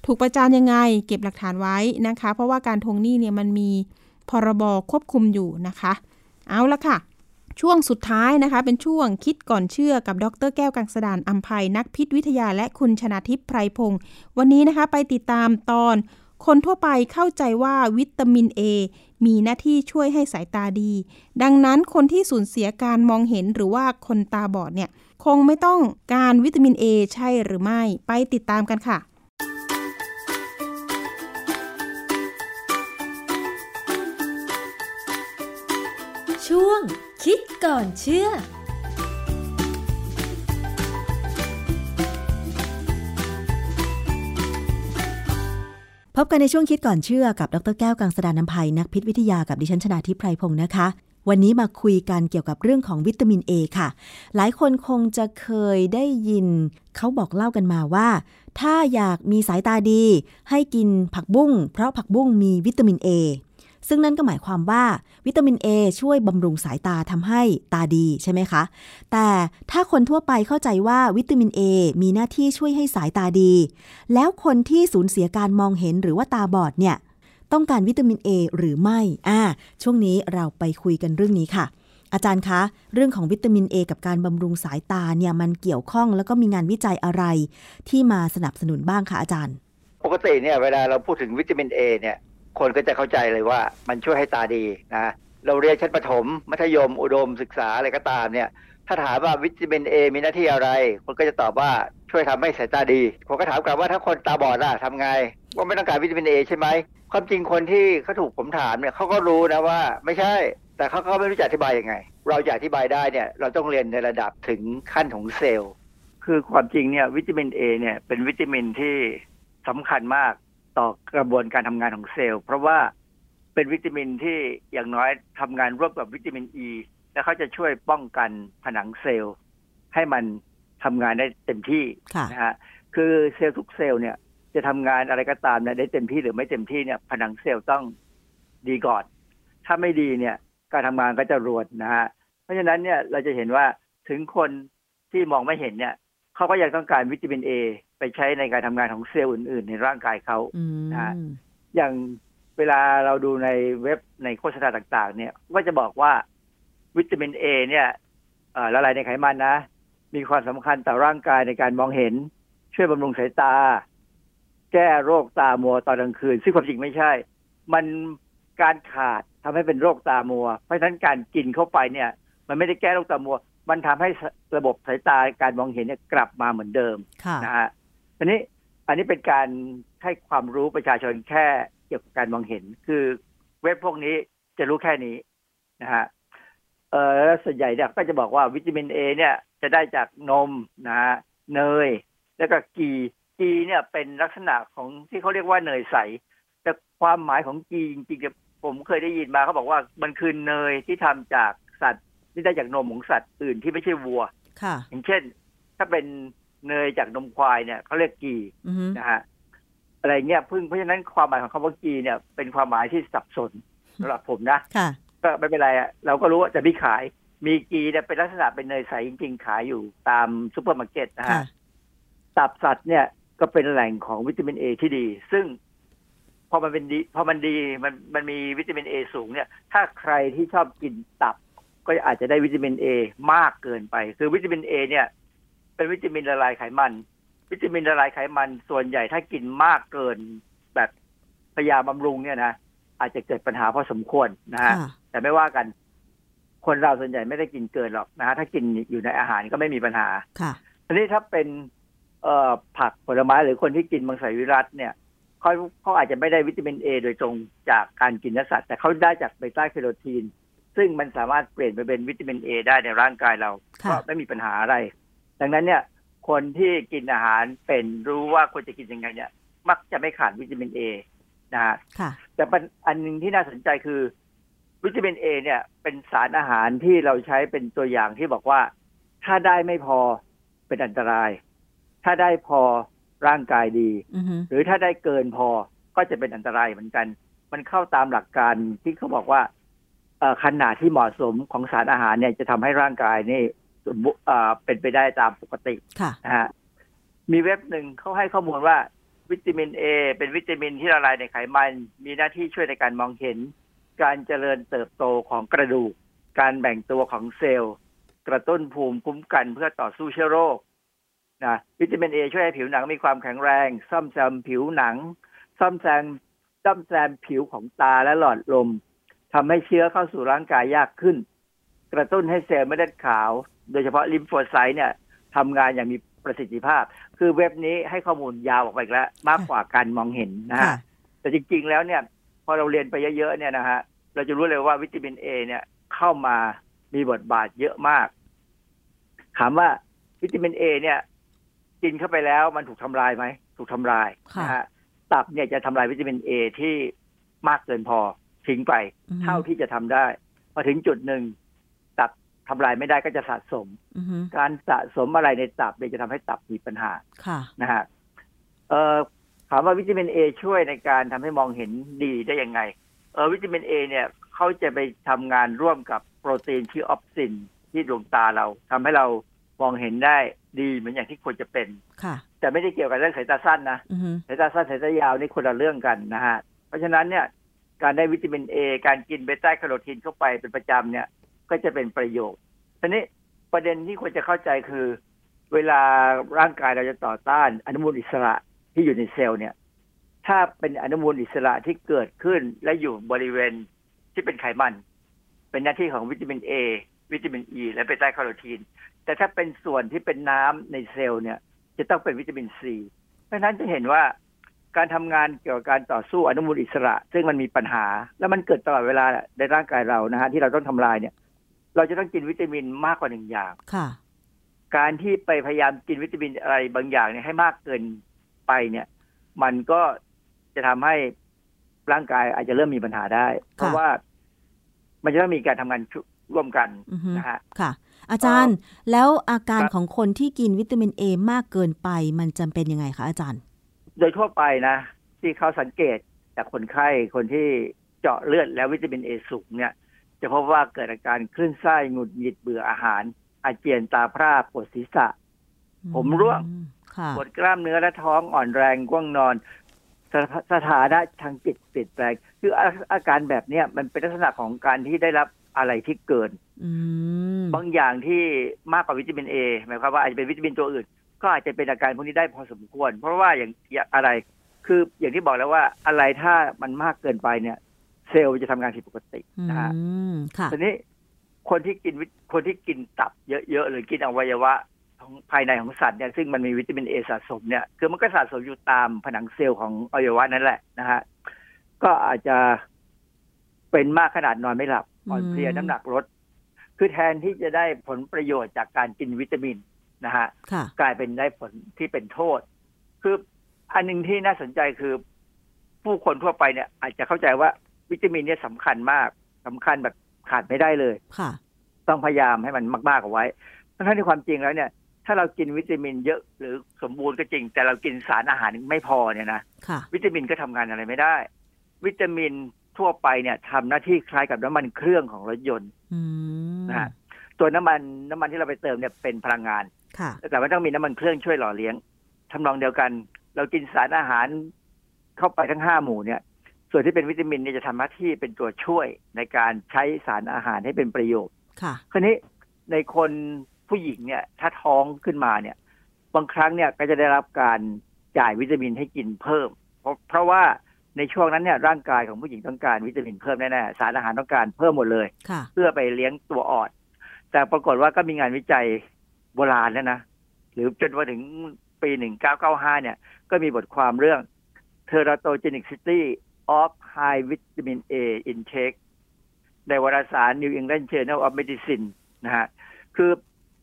ถูกประจานยังไง เก็บหลักฐานไว้นะคะ เพราะว่าการทวงหนี้เนี่ยมันมีพรบควบคุมอยู่นะคะ เอาละค่ะ ช่วงสุดท้ายนะคะ เป็นช่วงคิดก่อนเชื่อกับดรแก้วกังสดานอัมภัยนักพิษวิทยาและคุณชนาทิพย์ไพรพงศ์วันนี้นะคะไปติดตามตอน คนทั่วไปเข้าใจว่าวิตามิน A มีหน้าที่ช่วยให้สายตาดี ดังนั้นคนที่สูญเสียการมองเห็นหรือว่าคนตาบอดเนี่ย คงไม่ต้องการวิตามิน A ใช่หรือไม่ ไปติดตามกันค่ะ คิดก่อนเชื่อพบกันในช่วงคิดก่อนเชื่อกับดรแก้วกังสดานนภัยนักพิษวิทยากับดิฉันชนาทิพไพรพงศ์นะคะ วันนี้มาคุยกันเกี่ยวกับเรื่องของวิตามิน A ค่ะ หลายคนคงจะเคยได้ยิน เขาบอกเล่ากันมาว่า ถ้าอยากมีสายตาดี ให้กินผักบุ้งเพราะผักบุ้งมีวิตามิน A ซึ่งนั่นก็หมายความว่าวิตามิน A ช่วยบำรุงสายตาทำให้ตาดีใช่ไหมคะ แต่ถ้าคนทั่วไปเข้าใจว่าวิตามิน A มีหน้าที่ช่วยให้สายตาดี แล้วคนที่สูญเสียการมองเห็นหรือว่าตาบอดเนี่ยต้องการวิตามิน A หรือไม่อ่าช่วงนี้เราไปคุยกันเรื่องนี้ค่ะอาจารย์คะ เรื่องของวิตามิน A กับการบำรุงสายตาเนี่ยมันเกี่ยวข้องแล้วก็มีงานวิจัยอะไรที่มาสนับสนุนบ้างคะอาจารย์ ปกติเนี่ยเวลาเราพูดถึงวิตามิน A เนี่ย คนก็จะเข้าใจเลยว่ามันช่วยให้ตาดีนะเราเรียนชั้นประถม มัธยม อุดมศึกษาอะไรก็ตามเนี่ย ถ้าถามว่าวิตามิน A มีหน้าที่อะไร คนก็จะตอบว่าช่วยทำให้สายตาดีผมก็ถามกลับว่าถ้าคนตาบอดล่ะทำไงว่าไม่ต้องการวิตามิน A ใช่ไหมความจริงคนที่เขาถูกผมถามเนี่ยเขาก็รู้นะว่าไม่ใช่ แต่เขาก็ไม่รู้จะอธิบายยังไง เราจะอธิบายได้เนี่ยเราต้องเรียนในระดับถึงขั้นของเซลล์คือความจริงเนี่ยวิตามิน A เนี่ยเป็นวิตามินที่สำคัญมาก ต่อกระบวนการทำงานของเซลล์ เพราะว่าเป็นวิตามินที่อย่างน้อยทำงานร่วมกับวิตามินอ e, ีและเขาจะช่วยป้องกันผนังเซลล์ ให้มันทำงานได้เต็มที่ค่ะนะฮะคือเซลล์ทุกเซลล์เนี่ย จะทำงานอะไรก็ตามเนี่ยได้เต็มที่หรือไม่เต็มที่เนี่ย ผนังเซลล์ต้องดีก่อน ถ้าไม่ดีเนี่ย การทำงานก็จะรวนนะฮะเพราะฉะนั้นเนี่ยเราจะเห็นว่าถึงคนที่มองไม่เห็นเนี่ยเขาก็ยังต้องการวิตามินเอ ไปใช้ในการทำงานของเซลล์อื่น ๆ ในร่างกายเขาอืมนะฮะอย่างเวลาเราดูในเว็บในโฆษณาต่าง ๆ เนี่ยก็จะบอกว่าวิตามินเอเนี่ยเอ่อละลายในไขมันนะ มีความสำคัญต่อร่างกายในการมองเห็น ช่วยบำรุงสายตา แก้โรคตามัวตอนกลางคืน ซึ่งความจริงไม่ใช่ มันการขาดทำให้เป็นโรคตามัว เพราะฉะนั้นการกินเข้าไปเนี่ย มันไม่ได้แก้โรคตามัว มันทำให้ระบบสายตาการมองเห็นเนี่ยกลับมาเหมือนเดิมค่ะนะฮะ อันนี้อันนี้เป็นการให้ความรู้ประชาชนแค่เกี่ยวกับการมองเห็น คือเว็บพวกนี้จะรู้แค่นี้นะฮะเออแล้วส่วนใหญ่เนี่ยก็จะบอกว่าวิตามินเอเนี่ยจะได้จากนมนะฮะเนย แล้วก็กีกีเนี่ยเป็นลักษณะของที่เขาเรียกว่าเนยใส แต่ความหมายของกีจริงๆเนี่ยผมเคยได้ยินมาเขาบอกว่ามันคือเนยที่ทำจากสัตว์ที่ได้จากนมของสัตว์อื่นที่ไม่ใช่วัว ค่ะ อย่างเช่น ถ้าเป็น เนยจากนมควายเนี่ยเขาเรียก ghee อือฮึนะฮะอะไรเงี้ยพึ่งเพราะฉะนั้นความหมายของคำว่า ghee เนี่ย เป็นความหมายที่สับสนสำหรับผมนะค่ะก็ไม่เป็นไรอะเราก็รู้ว่าจะมีขาย มี ghee เนี่ยเป็นลักษณะเป็นเนยใสจริงๆขายอยู่ตามซูเปอร์มาร์เก็ตนะค่ะฮะตับสัตว์เนี่ยก็เป็นแหล่งของวิตามินเอที่ดี ซึ่งพอมันเป็นดีพอมันดีมันมันมีวิตามินเอสูงเนี่ย ถ้าใครที่ชอบกินตับก็อาจจะได้วิตามินเอมากเกินไป คือวิตามินเอเนี่ย เป็นวิตามินละลายไขมัน วิตามินละลายไขมัน ส่วนใหญ่ถ้ากินมากเกินแบบพยาบำรุงเนี่ยนะอาจจะเกิดปัญหาพอสมควรนะฮะค่ะแต่ไม่ว่ากัน คนเราส่วนใหญ่ไม่ได้กินเกินหรอกนะฮะถ้ากินอยู่ในอาหารก็ไม่มีปัญหาค่ะทีนี้ถ้าเป็นเอ่อผักผลไม้หรือคนที่กินมังสวิรัตเนี่ยเขาเขาอาจจะไม่ได้วิตามินเอโดยตรงจากการกินเนื้อสัตว์แต่เขาได้จากเบต้าแคโรทีนซึ่งมันสามารถเปลี่ยนไปเป็นวิตามินเอได้ในร่างกายเราค่ะก็ไม่มีปัญหาอะไร ดังนั้นเนี่ยคนที่กินอาหารเป็นรู้ว่าควรจะกินยังไงเนี่ย มักจะไม่ขาดวิตามินเอนะฮะค่ะแต่ปัญอันหนึ่งที่น่าสนใจคือ วิตามินเอเนี่ย เป็นสารอาหารที่เราใช้เป็นตัวอย่างที่บอกว่า ถ้าได้ไม่พอเป็นอันตราย ถ้าได้พอร่างกายดีอือฮึหรือถ้าได้เกินพอก็จะเป็นอันตรายเหมือนกัน มันเข้าตามหลักการที่เขาบอกว่าเอ่อขนาดที่เหมาะสมของสารอาหารเนี่ยจะทำให้ร่างกายนี่สมบูรณ์อ่า เป็นไปได้ตามปกติค่ะนะฮะมีเว็บหนึ่งเขาให้ข้อมูลว่า วิตามินเอเป็นวิตามินที่ละลายในไขมัน มีหน้าที่ช่วยในการมองเห็น การเจริญเติบโตของกระดูก การแบ่งตัวของเซลล์ กระตุ้นภูมิคุ้มกันเพื่อต่อสู้เชื้อโรคนะวิตามินเอช่วยให้ผิวหนังมีความแข็งแรง ซ่อมแซมผิวหนัง ซ่อมแซมซ่อมแซมผิวของตาและหลอดลมทำให้เชื้อเข้าสู่ร่างกายยากขึ้น กระตุ้นให้เซลล์เม็ดเลือดขาว โดยเฉพาะลิมโฟไซต์เนี่ยทำงานอย่างมีประสิทธิภาพ คือเว็บนี้ให้ข้อมูลยาวออกไปอีกแล้ว มากกว่าการมองเห็นนะค่ะฮะแต่จริง ๆ แล้วเนี่ย พอเราเรียนไปเยอะๆเนี่ยนะฮะเราจะรู้เลยว่าวิตามินเอเนี่ยเข้ามามีบทบาทเยอะมากถามว่าวิตามินเอเนี่ย กินเข้าไปแล้วมันถูกทำลายไหมถูกทำลายค่ะนะฮะตับเนี่ยจะทำลายวิตามินเอที่มากเกินพอทิ้งไปอือฮึเท่าที่จะทำได้ พอถึงจุดหนึ่งตับ ทำลายไม่ได้ก็จะสะสมอือฮึการสะสมอะไรในตับเนี่ยจะทำให้ตับมีปัญหาค่ะนะฮะเอ่อถามว่าวิตามินเอช่วยในการทำให้มองเห็นดีได้ยังไง เออวิตามินเอเนี่ยเขาจะไปทำงานร่วมกับโปรตีนที่ออปซินที่ดวงตาเราทำให้เรามองเห็นได้ดีเหมือนอย่างที่ควรจะเป็นค่ะ แต่ไม่ได้เกี่ยวกับเรื่องสายตาสั้นนะอือฮึสายตาสั้นสายตายาวนี่คนละเรื่องกันนะฮะ เพราะฉะนั้นเนี่ย การได้วิตามินเอการกินเบต้าแคโรทีนเข้าไปเป็นประจำเนี่ย ก็จะเป็นประโยชน์ทีนี้ประเด็นที่ควรจะเข้าใจคือ เวลาร่างกายเราจะต่อต้านอนุมูลอิสระที่อยู่ในเซลล์เนี่ย ถ้าเป็นอนุมูลอิสระที่เกิดขึ้นและอยู่บริเวณที่เป็นไขมัน เป็นหน้าที่ของวิตามินเอวิตามินอ e, และเบต้าแคโรทีน แต่ถ้าเป็นส่วนที่เป็นน้ำในเซลล์เนี่ย จะต้องเป็นวิตามินซีเพราะฉะนั้นจะเห็นว่าการทำงานเกี่ยวกับการต่อสู้อนุมูลอิสระ ซึ่งมันมีปัญหา และมันเกิดตลอดเวลาในร่างกายเรานะฮะที่เราต้องทำลายเนี่ย เราจะต้องกินวิตามินมากกว่าหนึ่งอย่างค่ะ การที่ไปพยายามกินวิตามินอะไรบางอย่างเนี่ยให้มากเกินไปเนี่ย มันก็จะทำให้ร่างกายอาจจะเริ่มมีปัญหาได้ เพราะว่า มันจะต้องมีการทำงานร่วมกันอือฮึนะฮะค่ะ อาจารย์แล้วอาการครับของคนที่กินวิตามินเอมากเกินไป มันจำเป็นยังไงคะอาจารย์ โดยทั่วไปนะ ที่เขาสังเกตจากคนไข้คนที่เจาะเลือดแล้ววิตามินเอสูงเนี่ย จะพบว่าเกิดอาการคลื่นไส้หงุดหงิดเบื่ออาหาร อาเจียนตาพร่าปวดศีรษะ ผมร่วงอืมค่ะปวดกล้ามเนื้อและท้องอ่อนแรงง่วงนอนสถสถานะทางจิตเปลี่ยนแปลงคืออาอาการแบบเนี้ยมันเป็นลักษณะของการที่ได้รับอะไรที่เกินอืมบางอย่างที่มากกว่าวิตามินเอหมายความว่าอาจจะเป็นวิตามินตัวอื่น ก็อาจจะเป็นอาการพวกนี้ได้พอสมควร เพราะว่าอย่างอย่างอะไร คืออย่างที่บอกแล้วว่าอะไรถ้ามันมากเกินไปเนี่ย เซลล์จะทำงานผิดปกติอืนะฮะมค่ะทีนี้คนที่กินวิตคนที่กินตับเยอะๆหรือกินอวัยวะของภายในของสัตว์เนี่ยซึ่งมันมีวิตามินเอสะสมเนี่ยคือมันก็สะสมอยู่ตามผนังเซลล์ของอวัยวะนั่นแหละนะฮะก็อาจจะเป็นมากขนาดนอนไม่หลับอ่อนเพลียอืมน้ำหนักลดคือแทนที่จะได้ผลประโยชน์จากการกินวิตามินนะฮะค่ะกลายเป็นได้ผลที่เป็นโทษ คืออันหนึ่งที่น่าสนใจคือผู้คนทั่วไปเนี่ย อาจจะเข้าใจว่า วิตามินเนี่ยสำคัญมากสำคัญแบบขาดไม่ได้เลยค่ะ ต้องพยายามให้มันมากๆเอาไว้ทั้งที่ความจริงแล้วเนี่ย ถ้าเรากินวิตามินเยอะหรือสมบูรณ์ก็จริง แต่เรากินสารอาหารไม่พอเนี่ยนะค่ะวิตามินก็ทำงานอะไรไม่ได้ วิตามินทั่วไปเนี่ยทำหน้าที่คล้ายกับน้ำมันเครื่องของรถยนต์อืมนะฮะตัวน้ำมันน้ำมันที่เราไปเติมเนี่ยเป็นพลังงานค่ะแต่ว่าต้องมีน้ำมันเครื่องช่วยหล่อเลี้ยงทำนองเดียวกัน เรากินสารอาหารเข้าไปทั้งห้าหมู่เนี่ย ส่วนที่เป็นวิตามินเนี่ยจะทำหน้าที่เป็นตัวช่วยในการใช้สารอาหารให้เป็นประโยชน์ค่ะคราวนี้ในคนผู้หญิงเนี่ยถ้าท้องขึ้นมาเนี่ย บางครั้งเนี่ยก็จะได้รับการจ่ายวิตามินให้กินเพิ่ม เพราะเพราะว่าในช่วงนั้นเนี่ยร่างกายของผู้หญิงต้องการวิตามินเพิ่มแน่ๆสารอาหารต้องการเพิ่มหมดเลยค่ะเพื่อไปเลี้ยงตัวอ่อน แต่ปรากฏว่าก็มีงานวิจัยโบราณแล้วนะ หรือจนมาถึงปี 1995 เนี่ย ก็มีบทความเรื่อง Teratogenicity of High Vitamin A Intake ในวารสาร New England Journal of Medicine นะฮะ คือ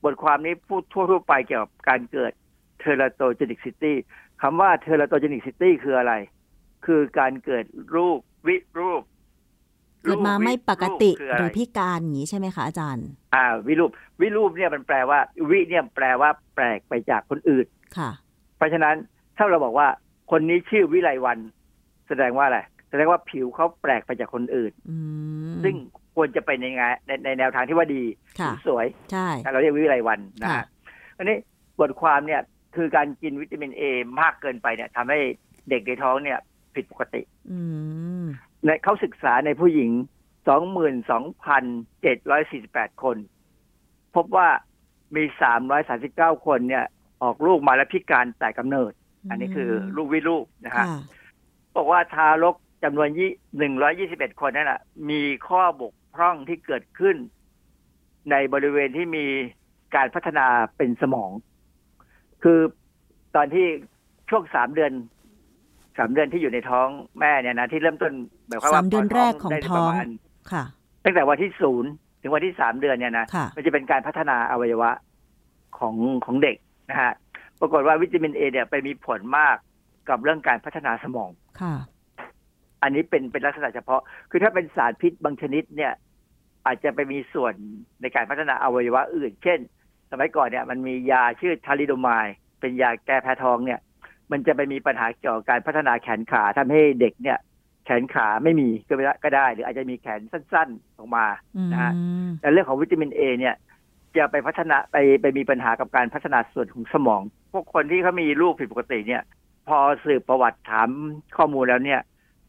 บทความนี้พูดทั่วๆไปเกี่ยวกับการเกิด Teratogenicity คำว่า Teratogenicity คืออะไร คือการเกิดรูปวิรูปเกิดมาไม่ปกติรูปคืออะหไรรือพิการอย่างนี้ใช่ไหมคะอาจารย์ อ่า วิรูป วิรูปเนี่ยมันแปลว่า วิเนี่ยแปลว่าแปลกไปจากคนอื่น ค่ะ เพราะฉะนั้นถ้าเราบอกว่าคนนี้ชื่อวิไลวัน แสดงว่าอะไรแสดงว่าผิวเขาแปลกไปจากคนอื่นอืมซึ่งคควรจะไปในงานในในแนวทางที่ว่าดีค่ะสวยใช่เราเรียกวิไลวันนะค่ะฮะอันนี้บทความเนี่ยคือการกินวิตามินเอมากเกินไปเนี่ยทำให้เด็กในท้องเนี่ย ผิดปกติอืมในเขาศึกษาในผู้หญิง22,748คน พบว่ามี339คนเนี่ย ออกลูกมาแล้วพิการแต่กำเนิด อันนี้คือลูกวิลูกนะฮะค่ะ บอกว่าทารกจำนวนยี่หนึ่งร้อยี่สิบเอ็ดคนนั่นแหละมีข้อบกพร่องที่เกิดขึ้น ในบริเวณที่มีการพัฒนาเป็นสมอง คือตอนที่ช่วงสามเดือนสามเดือนที่อยู่ในท้องแม่เนี่ยนะที่เริ่มต้นแบบว่าสามเดือนแรกของได้ท้ปองระมาณค่ะ ตั้งแต่วันที่ศูนย์ถึงวันที่สามเดือนเนี่ยนะค่ะมันจะเป็นการพัฒนาอวัยวะของของเด็กนะฮะปรากฏว่าวิตามินเอเนี่ยไปมีผลมากกับเรื่องการพัฒนาสมอง ค่ะ อันนี้เป็นเป็นลักษณะเฉพาะ คือถ้าเป็นสารพิษบางชนิดเนี่ย อาจจะไปมีส่วนในการพัฒนาอวัยวะอื่น เช่น สมัยก่อนเนี่ย มันมียาชื่อทาริโดมายเป็นยาแก้แพ้ท้องเนี่ย มันจะไปมีปัญหาเกี่ยวกับการพัฒนาแขนขาทำให้เด็กเนี่ย แขนขาไม่มีก็ไม่ได้ก็ได้ หรืออาจจะมีแขนสั้นๆออกมาอืมนะฮะแต่เรื่องของวิตามินเอเนี่ยจะไปพัฒนาไปไปมีปัญหากับการพัฒนาส่วนของสมอง พวกคนที่เขามีลูกผิดปกติเนี่ย พอสืบประวัติถามข้อมูลแล้วเนี่ย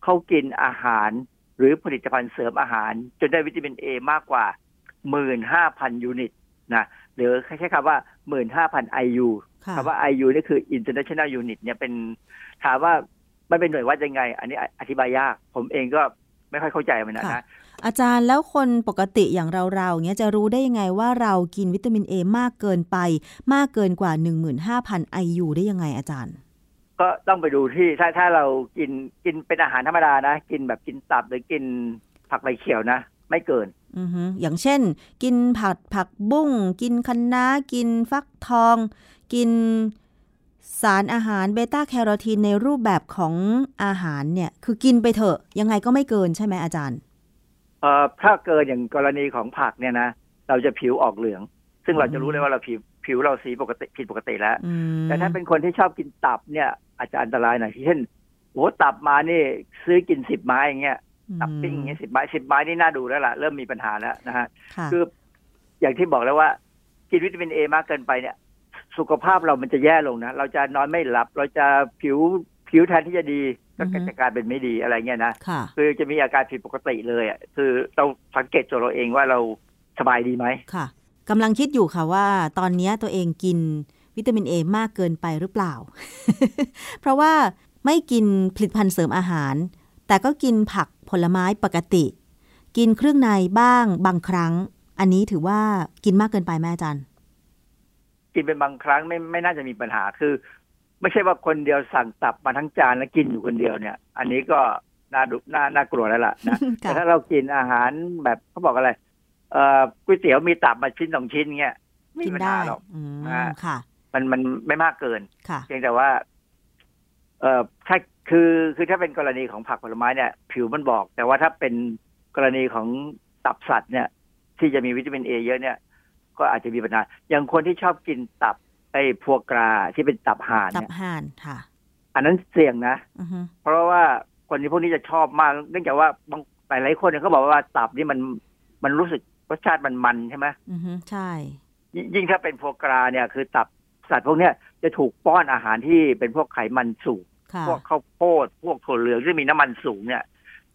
เขากินอาหารหรือผลิตภัณฑ์เสริมอาหาร จนได้วิตามินเอมากกว่าหมื่นห้าพันยูนิตนะหรือใช้คำว่าหมื่นห้าพันไอยูค่ะคำว่า IU นี่คือ international unit เนี่ยเป็นถามว่ามันเป็นหน่วยวัดยังไง อันนี้อธิบายยาก ผมเองก็ไม่ค่อยเข้าใจมันนะค่ะนะอาจารย์แล้วคนปกติอย่างเราๆเงี้ยจะรู้ได้ยังไงว่าเรากินวิตามินเอมากเกินไป มากเกินกว่า 15,000 IU ได้ยังไงอาจารย์ ก็ต้องไปดูที่ถ้าถ้าเรากินกินเป็นอาหารธรรมดานะ กินแบบกินตับหรือกินผักใบเขียวนะ ไม่เกินอือฮึอย่างเช่น กินผัดผักบุ้งกินคะน้ากินฟักทอง กินสารอาหารเบต้าแคโรทีนในรูปแบบของอาหารเนี่ย คือกินไปเถอะ ยังไงก็ไม่เกินใช่ไหมอาจารย์เอ่อถ้าเกินอย่างกรณีของผักเนี่ยนะ เราจะผิวออกเหลือง ซึ่งเราจะรู้เลยว่าเราผิว ผิวเราสีปกติผิดปกติแล้วอืมแต่ถ้าเป็นคนที่ชอบกินตับเนี่ย อาจจะอันตรายหน่อยเช่นโอ้ตับมานี่ซื้อกินสิบไม้อย่างเงี้ยตับปิ้งอย่างเงี้ยสิบไม้สิบไม้นี่น่าดูแล้วล่ะ เริ่มมีปัญหาแล้วนะฮะค่ะคืออย่างที่บอกแล้วว่า กินวิตามินเอมากเกินไปเนี่ย สุขภาพเรามันจะแย่ลงนะเราจะนอนไม่หลับ เราจะผิวผิวแทนที่จะดีก็อือฮึจะกลายเป็นไม่ดีอะไรเงี้ยนะค่ะคือจะมีอาการผิดปกติเลยอะคือเราสังเกตตัวเราเองว่าเราสบายดีไหมค่ะ กำลังคิดอยู่ค่ะว่า ตอนเนี้ยตัวเองกินวิตามินเอมากเกินไปหรือเปล่า เพราะว่าไม่กินผลิตภัณฑ์เสริมอาหาร แต่ก็กินผักผลไม้ปกติ กินเครื่องในบ้างบางครั้ง อันนี้ถือว่ากินมากเกินไปไหมอาจารย์กินเป็นบางครั้งไม่ไม่น่าจะมีปัญหาคือ ไม่ใช่ว่าคนเดียวสั่งตับมาทั้งจานแล้วกินอยู่คนเดียวเนี่ย อันนี้ก็น่าดุน่าน่ากลัวแล้วล่ะนะแต่ถ้าเรากินอาหารแบบเขาบอกอะไร เอ่อก๋วยเตี๋ยวมีตับมาชิ้นสองชิ้นเงี้ยไม่กิมีนปัญได้หาหรอกอืมอ่าค่ะ มันมันไม่มากเกินค่ะเพียงแต่ว่า เอ่อถ้าคือคือถ้าเป็นกรณีของผักผลไม้เนี่ย ผิวมันบอก แต่ว่าถ้าเป็นกรณีของตับสัตว์เนี่ย ที่จะมีวิตามินเอเยอะเนี่ย ก็อาจจะมีปัญหาอย่างคนที่ชอบกินตับไอ้พวกกราที่เป็นตับห่านตับเนี่ยห่านค่ะ อันนั้นเสี่ยงนะอือฮึเพราะว่าคนที่พวกนี้จะชอบมาก เนื่องจากว่าบางหลายๆคนเนี่ยเขาบอกว่าตับนี่มันมันรู้สึก รสชาติมันมันใช่ไหมอือฮึใช่ยิ่งยิ่งถ้าเป็นพวกกราเนี่ยคือตับสัตว์พวกเนี้ยจะถูกป้อนอาหารที่เป็นพวกไขมันสูงค่ะพวกข้าวโพดพวกถั่วเหลืองที่มีน้ำมันสูงเนี่ย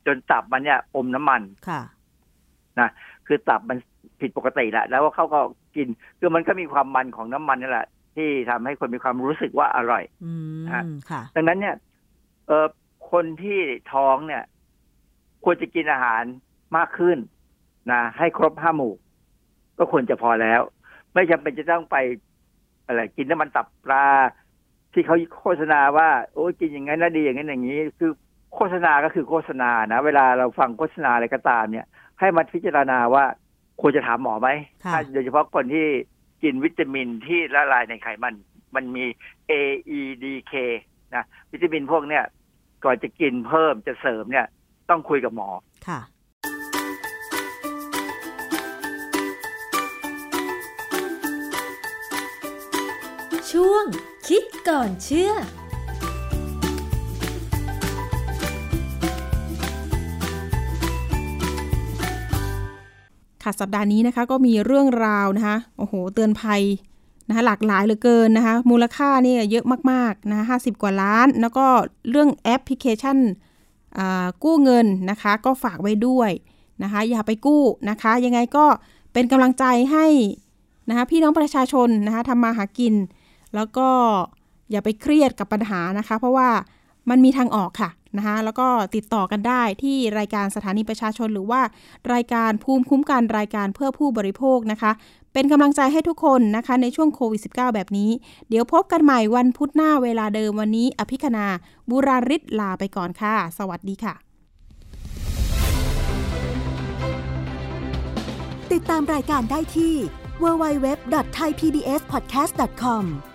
จนตับมันเนี่ยอมน้ำมันค่ะนะคือตับมันผิดปกติแหละแล้วเขาก็กินคือมันก็มีความมันของน้ำมันนี่แหละ ที่ทำให้คนมีความรู้สึกว่าอร่อยอืมฮะค่ะดังนั้นเนี่ย เออคนที่ท้องเนี่ย ควรจะกินอาหารมากขึ้น นะให้ครบห้าหมู่ ก็ควรจะพอแล้ว ไม่จำเป็นจะต้องไปอะไรกินน้ำมันตับปลา ที่เขาโฆษณาว่า โอ้ยกินอย่างนั้นนะดีอย่างนั้นอย่างนี้ คือโฆษณาก็คือโฆษณานะ เวลาเราฟังโฆษณาอะไรก็ตามเนี่ย ให้มาพิจารณาว่าควรจะถามหมอไหมค่ะถ้าโดยเฉพาะคนที่กินวิตามินที่ละลายในไขมัน มันมี A E D K นะวิตามินพวกเนี้ยก่อนจะกินเพิ่มจะเสริมเนี่ย ต้องคุยกับหมอค่ะ ช่วง คิดก่อนเชื่อค่ะสัปดาห์นี้นะคะก็มีเรื่องราวนะคะโอ้โห เตือนภัยนะคะหลากหลายเหลือเกินนะคะมูลค่าเนี่ยเยอะมากๆนะห้าสิบกว่าล้าน แล้วก็เรื่องแอปพลิเคชันกู้เงินนะคะก็ฝากไว้ด้วยนะคะอย่าไปกู้นะคะยังไงก็เป็นกำลังใจให้นะคะพี่น้องประชาชนนะคะทำมาหากิน แล้วก็อย่าไปเครียดกับปัญหานะคะ เพราะว่ามันมีทางออกค่ะนะคะแล้วก็ติดต่อกันได้ที่รายการสถานีประชาชนหรือว่า รายการภูมิคุ้มกันรายการเพื่อผู้บริโภคนะคะ เป็นกำลังใจให้ทุกคนนะคะในช่วงโควิด -19 แบบนี้ เดี๋ยวพบกันใหม่วันพุธหน้าเวลาเดิมวันนี้ อภิคณาบุราริศลาไปก่อนค่ะ สวัสดีค่ะ ติดตามรายการได้ที่ www.thaipbspodcast.com